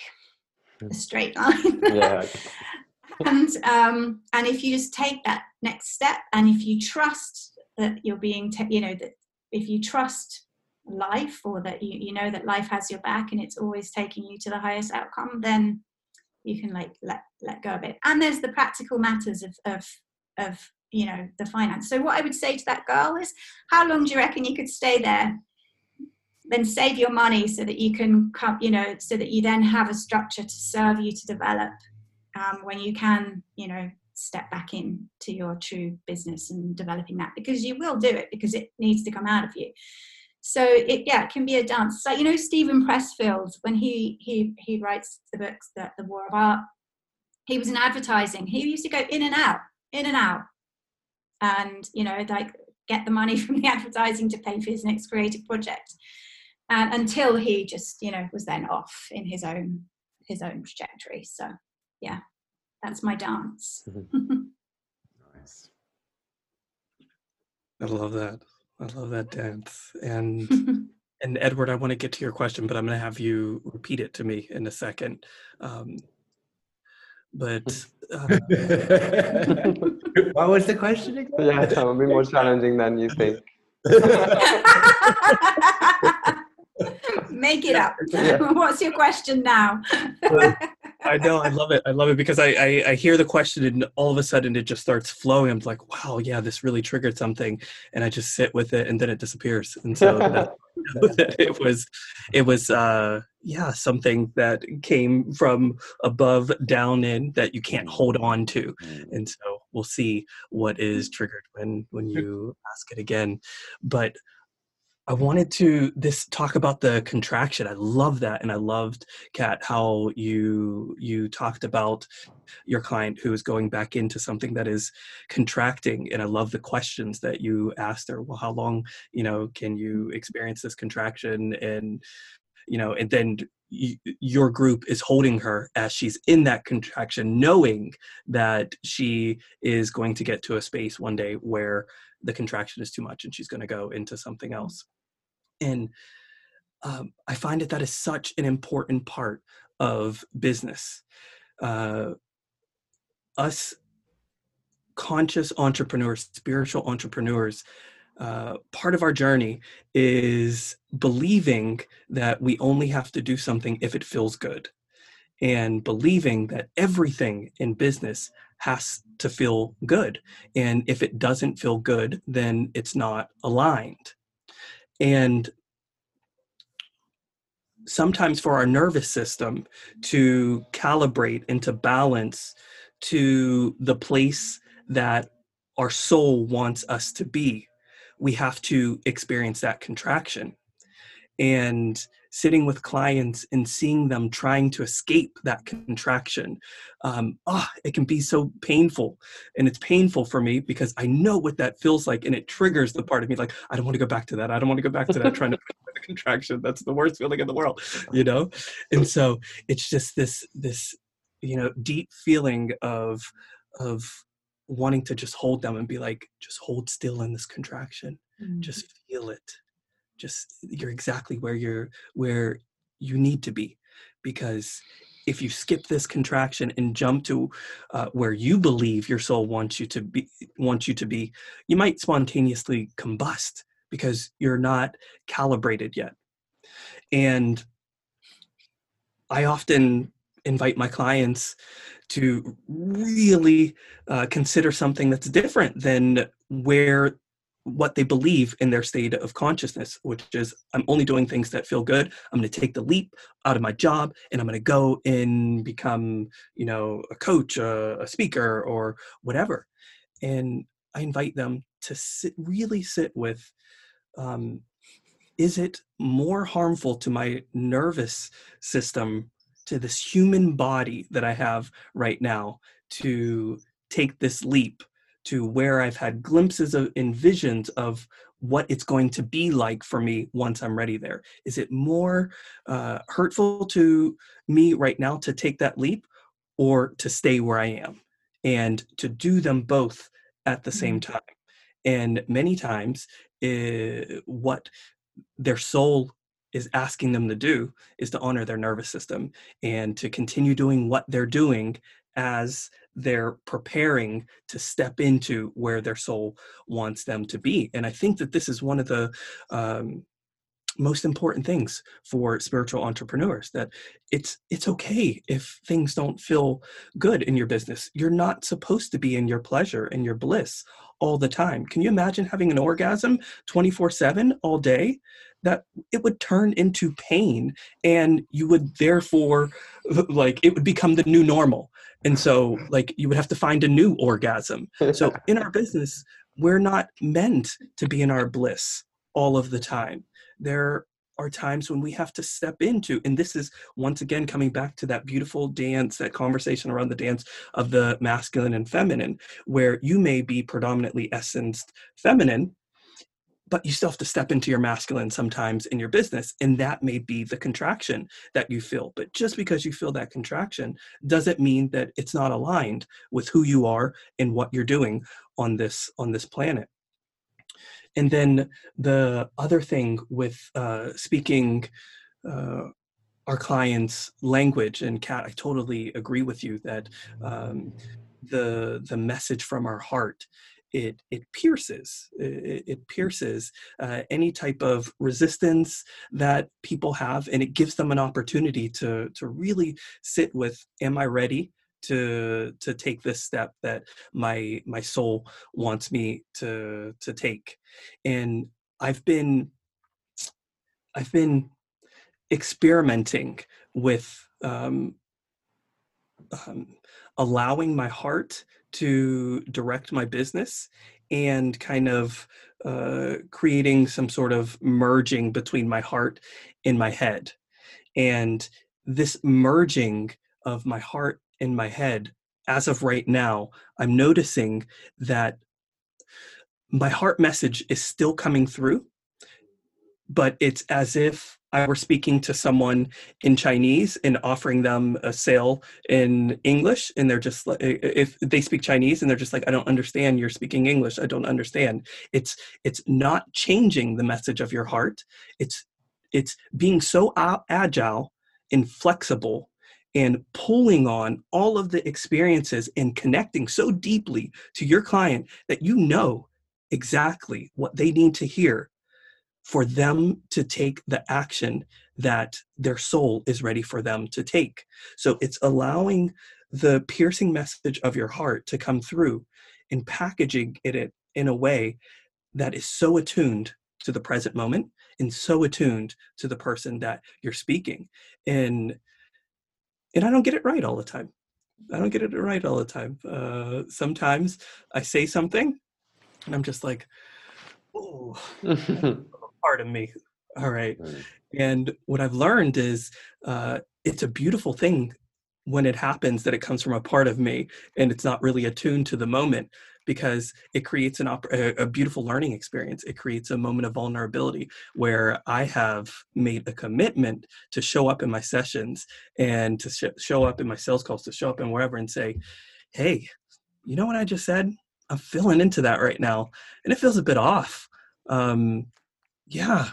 a straight line. (laughs) yeah. and um, and if you just take that next step, and if you trust that you're being, te- you know, that if you trust life, or that you you know that life has your back and it's always taking you to the highest outcome, then you can like let let go of it. And there's the practical matters of of of you know the finance. So what I would say to that girl is, how long do you reckon you could stay there then save your money so that you can come you know so that you then have a structure to serve you to develop um, when you can you know step back in to your true business and developing that because you will do it because it needs to come out of you. So it yeah it can be a dance. So you know steven pressfield when he he he writes the books that the war of art he was in advertising. He used to go in and out in and out and you know like get the money (laughs) from the advertising to pay for his next creative project and until he just you know was then off in his own his own trajectory so yeah that's my dance mm-hmm. (laughs) nice i love that i love that dance and (laughs) and edward i want to get to your question but i'm going to have you repeat it to me in a second um, but (laughs) uh, what was the question again? Yeah, it will be more challenging than you think. Make it up. (laughs) Yeah. (laughs) What's your question now? I (laughs) know, I love it. I love it because I, I, I hear the question and all of a sudden it just starts flowing. I'm like, wow, yeah, this really triggered something, and I just sit with it, and then it disappears. And so that, that it was, it was, uh, yeah, something that came from above down in that you can't hold on to. And so we'll see what is triggered when when you ask it again. But I wanted to this talk about the contraction. I love that, and I loved Kat how you you talked about your client who is going back into something that is contracting, and I love the questions that you asked her. Well, how long you know can you experience this contraction, and you know, and then your group is holding her as she's in that contraction, knowing that she is going to get to a space one day where the contraction is too much and she's going to go into something else and um, i find that that is such an important part of business. Uh, us conscious entrepreneurs spiritual entrepreneurs uh, part of our journey is believing that we only have to do something if it feels good and believing that everything in business has to feel good and if it doesn't feel good then it's not aligned and sometimes for our nervous system to calibrate and to balance to the place that our soul wants us to be, we have to experience that contraction. And sitting with clients and seeing them trying to escape that contraction um, oh, it can be so painful. And it's painful for me because i know what that feels like and it triggers the part of me like i don't want to go back to that. I don't want to go back to that trying to the contraction. That's the worst feeling in the world you know? And so it's just this this you know deep feeling of of wanting to just hold them and be like just hold still in this contraction. Mm-hmm. just feel it just you're exactly where you're where you need to be. Because if you skip this contraction and jump to uh, where you believe your soul wants you to be wants you to be you might spontaneously combust because you're not calibrated yet. And i often invite my clients to really uh, consider something that's different than where what they believe in their state of consciousness, which is I'm only doing things that feel good. I'm going to take the leap out of my job and I'm going to go and become, you know, a coach, a, a speaker, or whatever. And I invite them to sit, really sit with um, is it more harmful to my nervous system, to this human body that I have right now, to take this leap to where I've had glimpses of and visions of what it's going to be like for me once I'm ready there. Is it more uh, hurtful to me right now to take that leap or to stay where I am and to do them both at the same mm-hmm. time? And many times, uh, what their soul is asking them to do is to honor their nervous system and to continue doing what they're doing as they're preparing to step into where their soul wants them to be. And I think that this is one of the um, most important things for spiritual entrepreneurs that it's it's okay if things don't feel good in your business. You're not supposed to be in your pleasure and your bliss all the time. Can you imagine having an orgasm 24/7 all day? That it would turn into pain and you would therefore (laughs) like it would become the new normal and so like you would have to find a new orgasm. So (laughs) in our business we're not meant to be in our bliss all of the time. There are times when we have to step into and this is once again coming back to that beautiful dance that conversation around the dance of the masculine and feminine where you may be predominantly essenced feminine but you still have to step into your masculine sometimes in your business and that may be the contraction that you feel. But just because you feel that contraction doesn't mean that it's not aligned with who you are and what you're doing on this on this planet. And then the other thing with uh, speaking uh, our clients language and kat i totally agree with you that um, the the message from our heart it it pierces it, it pierces uh, any type of resistance that people have and it gives them an opportunity to to really sit with am i ready to to take this step that my my soul wants me to to take? And i've been i've been experimenting with um, um, allowing my heart to direct my business and kind of uh, creating some sort of merging between my heart and my head. And this merging of my heart and my head, as of right now, I'm noticing that my heart message is still coming through, but it's as if I were speaking to someone in Chinese and offering them a sale in English, and they're just if they speak Chinese and they're just like, I don't understand. You're speaking English. I don't understand. It's it's not changing the message of your heart. It's it's being so agile and flexible and pulling on all of the experiences and connecting so deeply to your client that you know exactly what they need to hear for them to take the action that their soul is ready for them to take. So it's allowing the piercing message of your heart to come through and packaging it in a way that is so attuned to the present moment and so attuned to the person that you're speaking. And and I don't get it right all the time. I don't get it right all the time. Uh, sometimes I say something and I'm just like, oh, (laughs) part of me. All right. right. And what I've learned is uh, it's a beautiful thing when it happens that it comes from a part of me and it's not really attuned to the moment because it creates an op- a, beautiful learning experience it creates a moment of vulnerability where i have made a commitment to show up in my sessions and to sh- show up in my sales calls to show up in wherever and say hey you know what i just said i'm feeling into that right now and it feels a bit off um, yeah.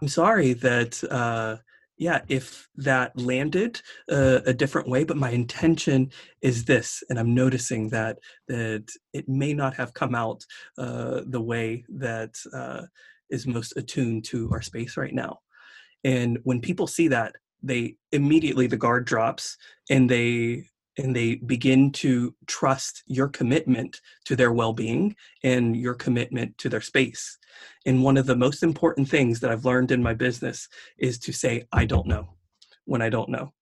I'm sorry that uh yeah if that landed uh, a different way but my intention is this and i'm noticing that that it may not have come out uh, the way that uh, is most attuned to our space right now. And when people see that they immediately the guard drops and they and they begin to trust your commitment to their well-being and your commitment to their space. And one of the most important things that i've learned in my business is to say i don't know when i don't know.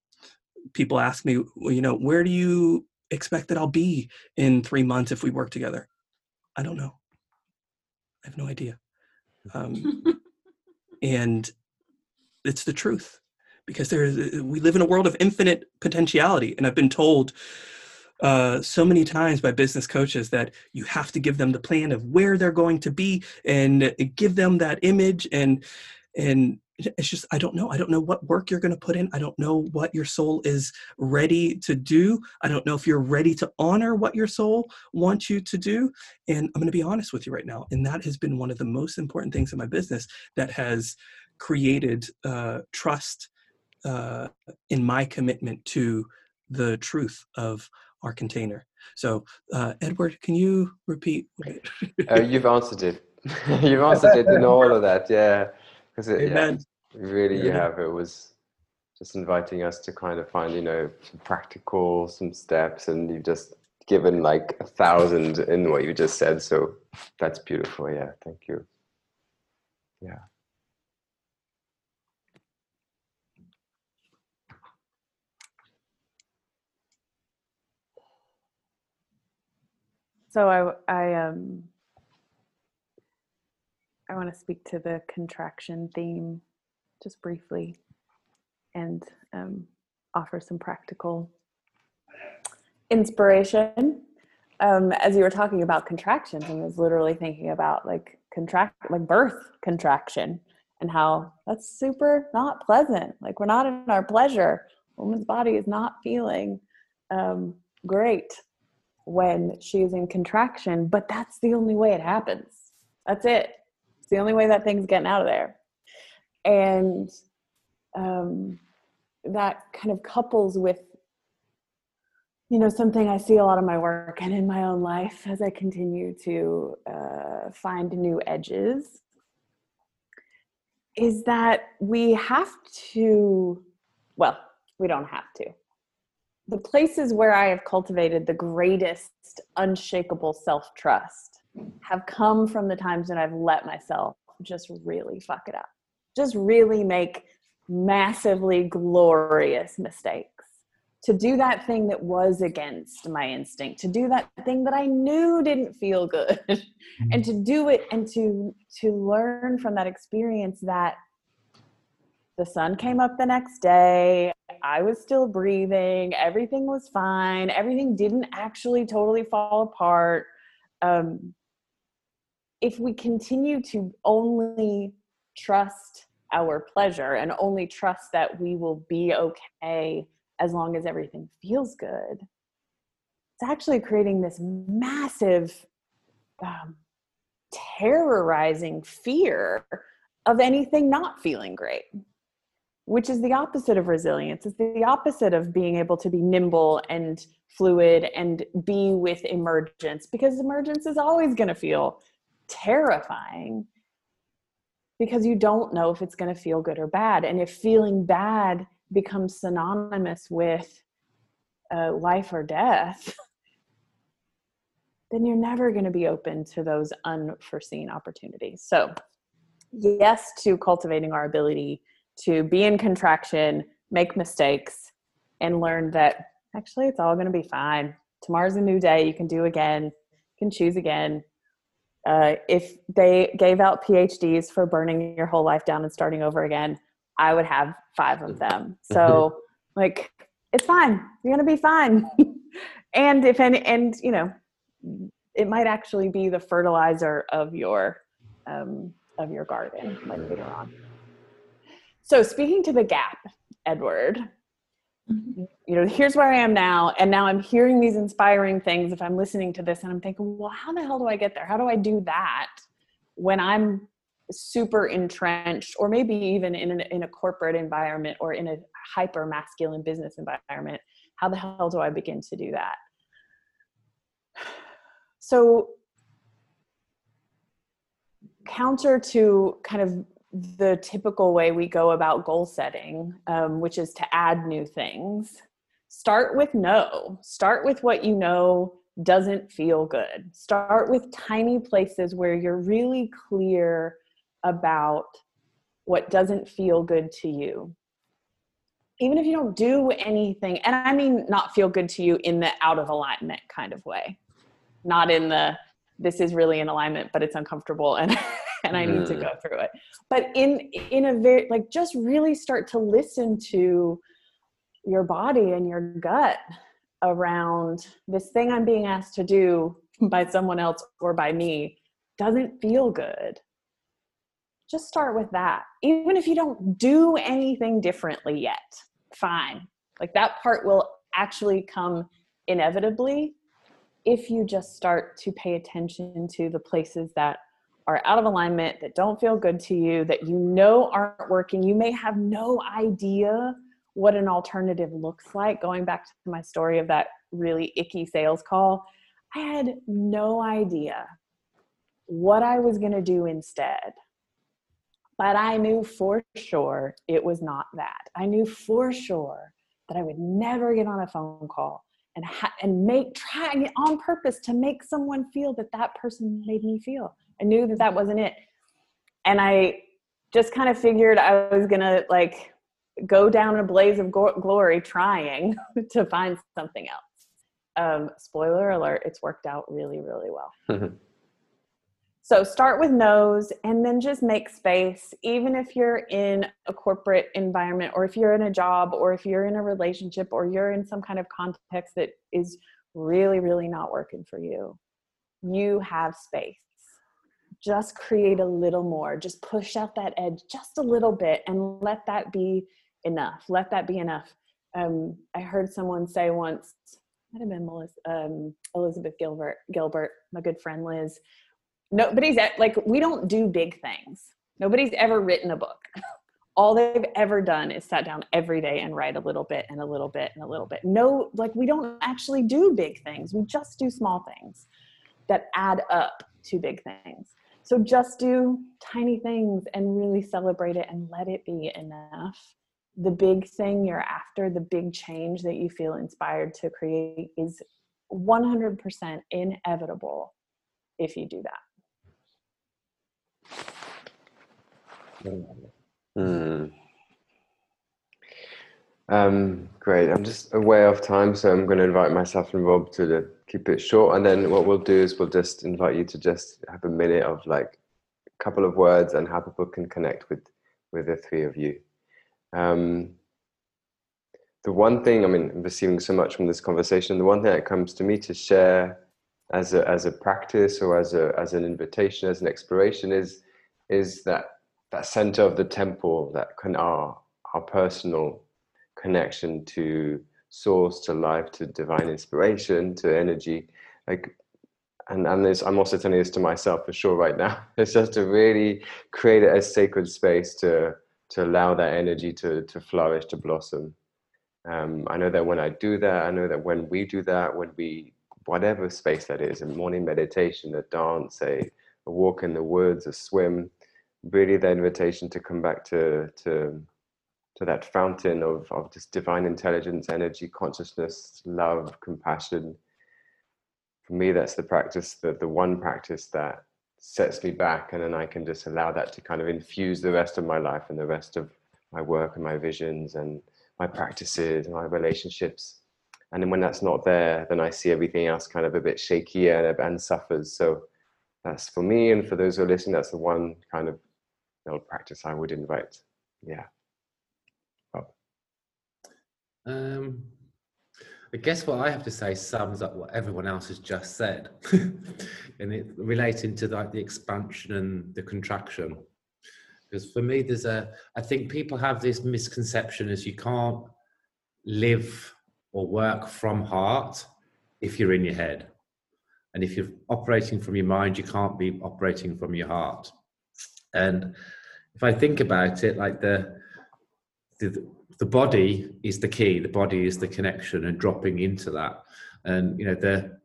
People ask me well, you know where do you expect that i'll be in three months if we work together? I don't know. I have no idea. Um, (laughs) and it's the truth because there is we live in a world of infinite potentiality. And i've been told uh, so many times by business coaches that you have to give them the plan of where they're going to be and give them that image. And and it's just i don't know. I don't know what work you're going to put in. I don't know what your soul is ready to do. I don't know if you're ready to honor what your soul wants you to do. And i'm going to be honest with you right now and that has been one of the most important things in my business that has created uh, trust uh, in my commitment to the truth of our container. So, uh, Edward, can you repeat? uh, (laughs) you've answered it. (laughs) you've answered it in all of that, yeah. Because it, yeah, really, you have. It was just inviting us to kind of find, you know, some practical, some steps, and you've just given like a thousand in what you just said. So that's beautiful. Yeah, thank you. Yeah. So I I um I want to speak to the contraction theme just briefly and um, offer some practical inspiration. Um, as you were talking about contractions, I was literally thinking about like contract, like birth contraction, and how that's super not pleasant. Like we're not in our pleasure. Woman's body is not feeling um, great when she's in contraction, but that's the only way it happens. That's it. It's the only way that thing's getting out of there. And um, that kind of couples with you know something i see a lot of my work and in my own life as i continue to uh, find new edges is that we have to well we don't have to the places where i have cultivated the greatest unshakable self-trust have come from the times when i've let myself just really fuck it up. Just really make massively glorious mistakes. To do that thing that was against my instinct to do that thing that i knew didn't feel good (laughs) and to do it and to to learn from that experience that the sun came up the next day i was still breathing everything was fine everything didn't actually totally fall apart um, if we continue to only trust our pleasure and only trust that we will be okay as long as everything feels good it's actually creating this massive um, terrorizing fear of anything not feeling great which is the opposite of resilience it's the opposite of being able to be nimble and fluid and be with emergence because emergence is always going to feel terrifying because you don't know if it's going to feel good or bad and if feeling bad becomes synonymous with uh, life or death, then you're never going to be open to those unforeseen opportunities. So, yes, to cultivating our ability to be in contraction, make mistakes, and learn that actually it's all going to be fine. Tomorrow's a new day. You can do again, you can choose again. Uh, if they gave out PhDs for burning your whole life down and starting over again, I would have five of them. So like it's fine. You're gonna be fine. (laughs) and if any and you know, it might actually be the fertilizer of your um, of your garden later on. So speaking to the gap, Edward, mm-hmm. you know, here's where I am now, and now I'm hearing these inspiring things. If I'm listening to this and I'm thinking, well, how the hell do I get there? How do I do that when I'm super entrenched or maybe even in, an, in a corporate environment or in a hyper masculine business environment how the hell do i begin to do that so counter to kind of the typical way we go about goal setting um, which is to add new things start with no. Start with what you know doesn't feel good. Start with tiny places where you're really clear about what doesn't feel good to you. Even if you don't do anything and i mean not feel good to you in the out of alignment kind of way. Not in the this is really in alignment but it's uncomfortable and (laughs) (laughs) and i need to mm. go through it but in in a very like just really start to listen to your body and your gut around this thing i'm being asked to do by someone else or by me doesn't feel good just start with that. Even if you don't do anything differently yet, fine. Like that part will actually come inevitably if you just start to pay attention to the places that are out of alignment, that don't feel good to you, that you know aren't working. You may have no idea what an alternative looks like. Going back to my story of that really icky sales call, I had no idea what I was going to do instead but I knew for sure it was not that. I knew for sure that I would never get on a phone call and ha- and make trying on purpose to make someone feel that that person made me feel. I knew that that wasn't it, and I just kind of figured I was gonna like go down a blaze of go- glory trying (laughs) to find something else. Um, spoiler alert: it's worked out really, really well. So start with no's and then just make space, even if you're in a corporate environment or if you're in a job or if you're in a relationship or you're in some kind of context that is really, really not working for you. You have space. Just create a little more. Just push out that edge just a little bit and let that be enough. Let that be enough. Um, I heard someone say once, might have been Melissa, um, Elizabeth Gilbert, Gilbert, my good friend Liz nobody's at, like we don't do big things nobody's ever written a book (laughs) all they've ever done is sat down every day and write a little bit and a little bit and a little bit. No, like we don't actually do big things. We just do small things that add up to big things. So just do tiny things and really celebrate it and let it be enough. The big thing you're after, the big change that you feel inspired to create is 100% inevitable if you do that. Mm. Um, great. I'm just away of time, so I'm going to invite myself and Rob to the, keep it short. And then what we'll do is we'll just invite you to just have a minute of like a couple of words and how people can connect with with the three of you. Um, the one thing, I mean, I'm receiving so much from this conversation. The one thing that comes to me to share as a as a practice or as a as an invitation, as an exploration, is is that that center of the temple, that can our our personal connection to source, to life, to divine inspiration, to energy. Like, and and this, I'm also telling this to myself for sure right now. (laughs) It's just to really create a sacred space to to allow that energy to to flourish, to blossom. Um, I know that when I do that, I know that when we do that, when we whatever space that is, a morning meditation, a dance, a, a walk in the woods, a swim, really the invitation to come back to to to that fountain of of just divine intelligence, energy, consciousness, love, compassion. For me, that's the practice, the the one practice that sets me back, and then I can just allow that to kind of infuse the rest of my life and the rest of my work and my visions and my practices and my relationships. And then when that's not there, then I see everything else kind of a bit shaky and, and suffers. So that's for me, and for those who are listening, that's the one kind of practice I would invite. Yeah. Um, I guess what I have to say sums up what everyone else has just said, (laughs) and it relating to like the expansion and the contraction. Because for me, there's a, I think people have this misconception as you can't live or work from heart if you're in your head. And if you're operating from your mind, you can't be operating from your heart. And if I think about it, like the, the the body is the key. The body is the connection, and dropping into that. And you know, the,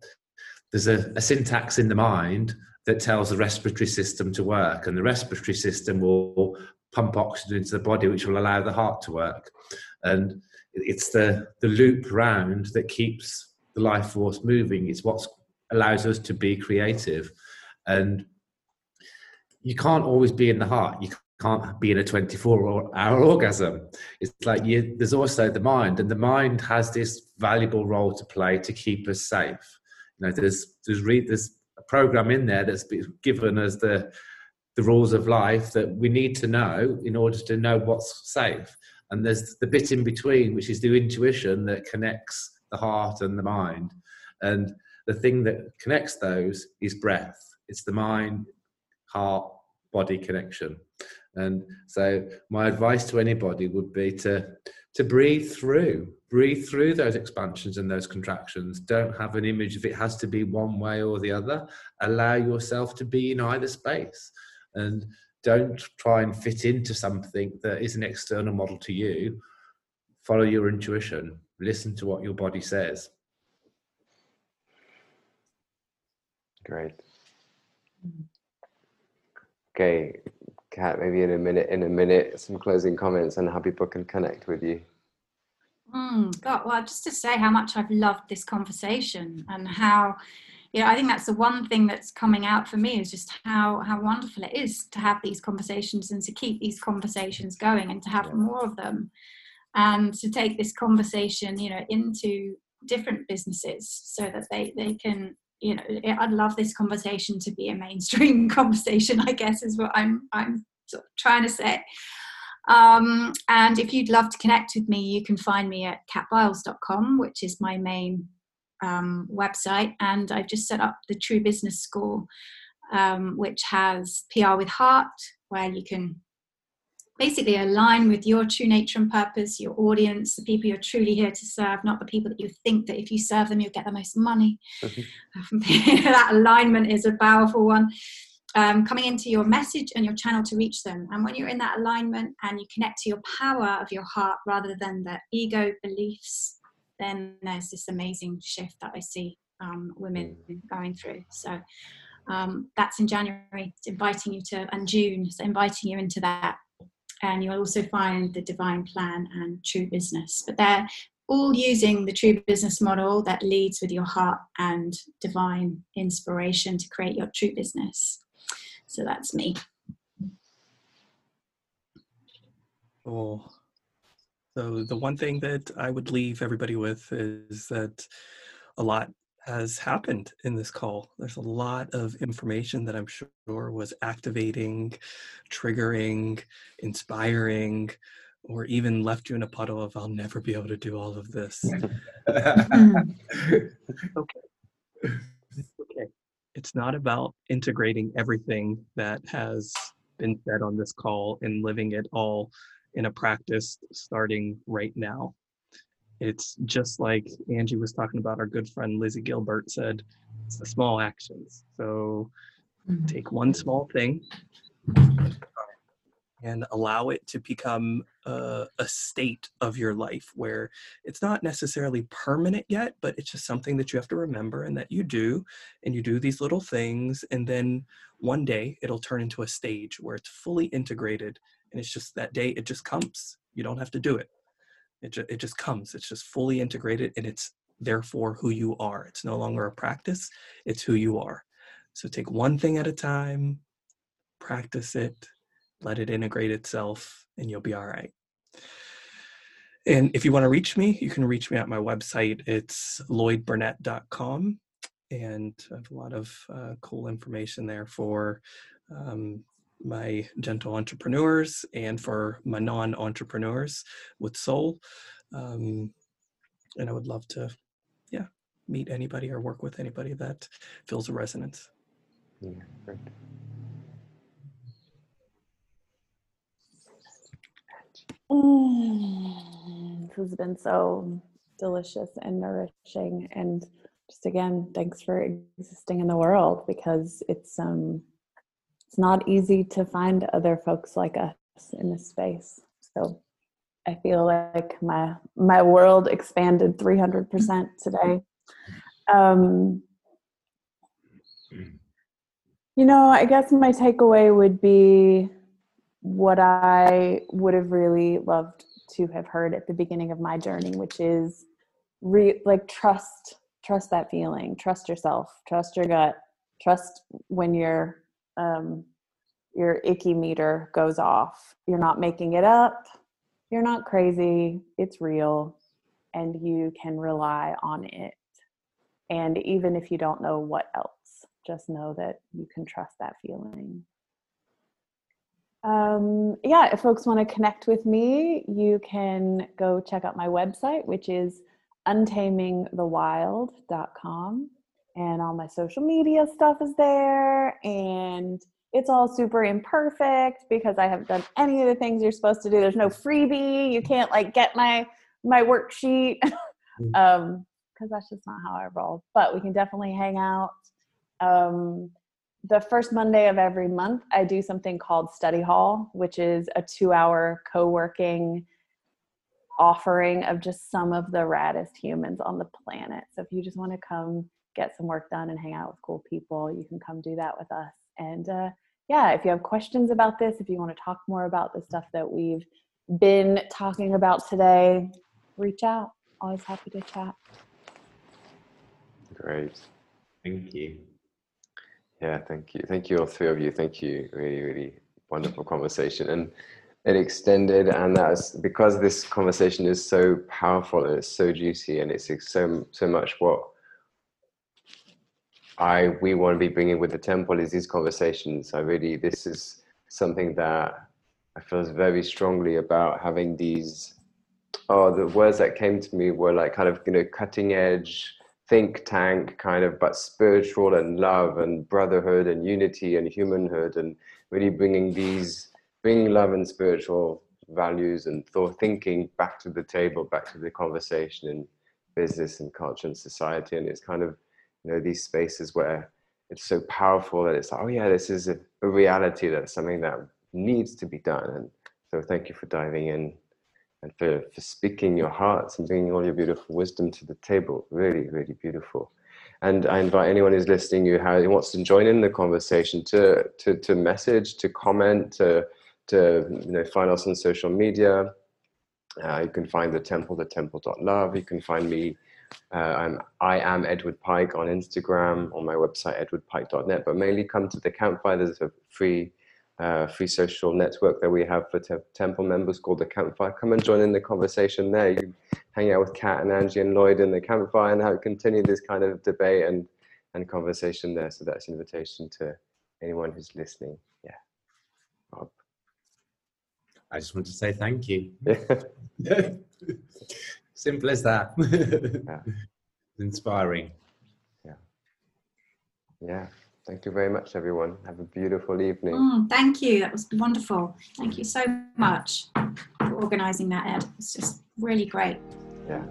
there's a, a syntax in the mind that tells the respiratory system to work, and the respiratory system will pump oxygen into the body, which will allow the heart to work. And it's the the loop round that keeps the life force moving. It's what allows us to be creative, and you can't always be in the heart. You can't be in a 24 hour orgasm. It's like you, there's also the mind, and the mind has this valuable role to play to keep us safe. You know, there's there's re, there's a program in there that's given us the the rules of life that we need to know in order to know what's safe. And there's the bit in between, which is the intuition that connects the heart and the mind. And the thing that connects those is breath. It's the mind, heart, body connection. And so my advice to anybody would be to to breathe through, breathe through those expansions and those contractions. Don't have an image if it has to be one way or the other. Allow yourself to be in either space, and don't try and fit into something that is an external model to you. Follow your intuition. Listen to what your body says. Great. Okay, Kat, maybe in a minute, in a minute, some closing comments on how people can connect with you. Mm, God, well, just to say how much I've loved this conversation and how, you know, I think that's the one thing that's coming out for me is just how how wonderful it is to have these conversations and to keep these conversations going and to have yeah. more of them, and to take this conversation, you know, into different businesses so that they they can you know i'd love this conversation to be a mainstream (laughs) conversation i guess is what i'm i'm sort of trying to say. Um, and if you'd love to connect with me you can find me at katbiles.com which is my main um, website. And i've just set up the true business school um, which has pr with heart where you can basically align with your true nature and purpose, your audience, the people you're truly here to serve, not the people that you think that if you serve them, you'll get the most money. Mm-hmm. (laughs) that alignment is a powerful one. um, coming into your message and your channel to reach them. And when you're in that alignment and you connect to your power of your heart rather than the ego beliefs, then there's this amazing shift that I see um, women going through. So um, that's in January, it's inviting you to, and June, so inviting you into that. And you'll also find the divine plan and true business. But they're all using the true business model that leads with your heart and divine inspiration to create your true business. So that's me. Cool. So the one thing that I would leave everybody with is that a lot has happened in this call. There's a lot of information that I'm sure was activating, triggering, inspiring, or even left you in a puddle of I'll never be able to do all of this. Mm-hmm. (laughs) okay. Okay. It's not about integrating everything that has been said on this call and living it all in a practice starting right now. It's just like Angie was talking about, our good friend Lizzie Gilbert said, it's the small actions. So Mm-hmm. take one small thing and allow it to become a, a state of your life where it's not necessarily permanent yet, but it's just something that you have to remember and that you do. And you do these little things. And then one day it'll turn into a stage where it's fully integrated. And it's just that day, it just comes. You don't have to do it. It, ju- it just comes. It's just fully integrated and it's therefore who you are. It's no longer a practice, it's who you are. So take one thing at a time, practice it, let it integrate itself, and you'll be all right. And if you want to reach me, you can reach me at my website. It's lloydburnett.com. And I have a lot of uh, cool information there for um, my gentle entrepreneurs and for my non entrepreneurs with soul. Um, and I would love to, yeah, meet anybody or work with anybody that feels a resonance. Yeah, great. Mm, this has been so delicious and nourishing and just again thanks for existing in the world because it's um it's not easy to find other folks like us in this space. So i feel like my my world expanded 300% today. Um you know i guess my takeaway would be what I would have really loved to have heard at the beginning of my journey, which is re- like trust, trust that feeling, trust yourself, trust your gut, trust when your um, your icky meter goes off. You're not making it up. You're not crazy. It's real, and you can rely on it. And even if you don't know what else, just know that you can trust that feeling um, yeah, if folks want to connect with me, you can go check out my website, which is untamingthewild.com. And all my social media stuff is there. And it's all super imperfect because I haven't done any of the things you're supposed to do. There's no freebie. You can't like get my my worksheet. (laughs) um, because that's just not how I roll. But we can definitely hang out. Um, the first Monday of every month, I do something called Study Hall, which is a two hour co working offering of just some of the raddest humans on the planet. So if you just want to come get some work done and hang out with cool people, you can come do that with us. And uh, yeah, if you have questions about this, if you want to talk more about the stuff that we've been talking about today, reach out. Always happy to chat. Great. Thank you. Yeah, thank you. Thank you, all three of you. Thank you. Really, really wonderful conversation. And it extended, and that's because this conversation is so powerful and it's so juicy and it's so so much what I we want to be bringing with the temple is these conversations. I really this is something that I feel very strongly about having these. Oh, the words that came to me were like kind of you know cutting edge think tank kind of but spiritual and love and brotherhood and unity and humanhood and really bringing these bringing love and spiritual values and thought thinking back to the table back to the conversation in business and culture and society and it's kind of you know these spaces where it's so powerful that it's like, oh yeah, this is a, a reality. That's something that needs to be done. And so thank you for diving in and for, for speaking your hearts and bringing all your beautiful wisdom to the table. Really, really beautiful. And I invite anyone who's listening who, who wants to join in the conversation to, to, to message, to comment, to, to you know, find us on social media. Uh, you can find the temple, the temple.love. You can find me. Uh, I'm, I am Edward Pike on Instagram, on my website, edwardpike.net. But mainly come to the campfire. There's a free uh, free social network that we have for te- temple members called the campfire come and join in the conversation there you hang out with kat and angie and lloyd in the campfire and have, continue this kind of debate and and conversation there so that's an invitation to anyone who's listening yeah Rob. I just want to say thank you. yeah (laughs) Simple as that. Yeah. (laughs) Inspiring. yeah Yeah. thank you very much everyone have a beautiful evening Mm, thank you. That was wonderful. Thank you so much for organising that, Ed. It's just really great. yeah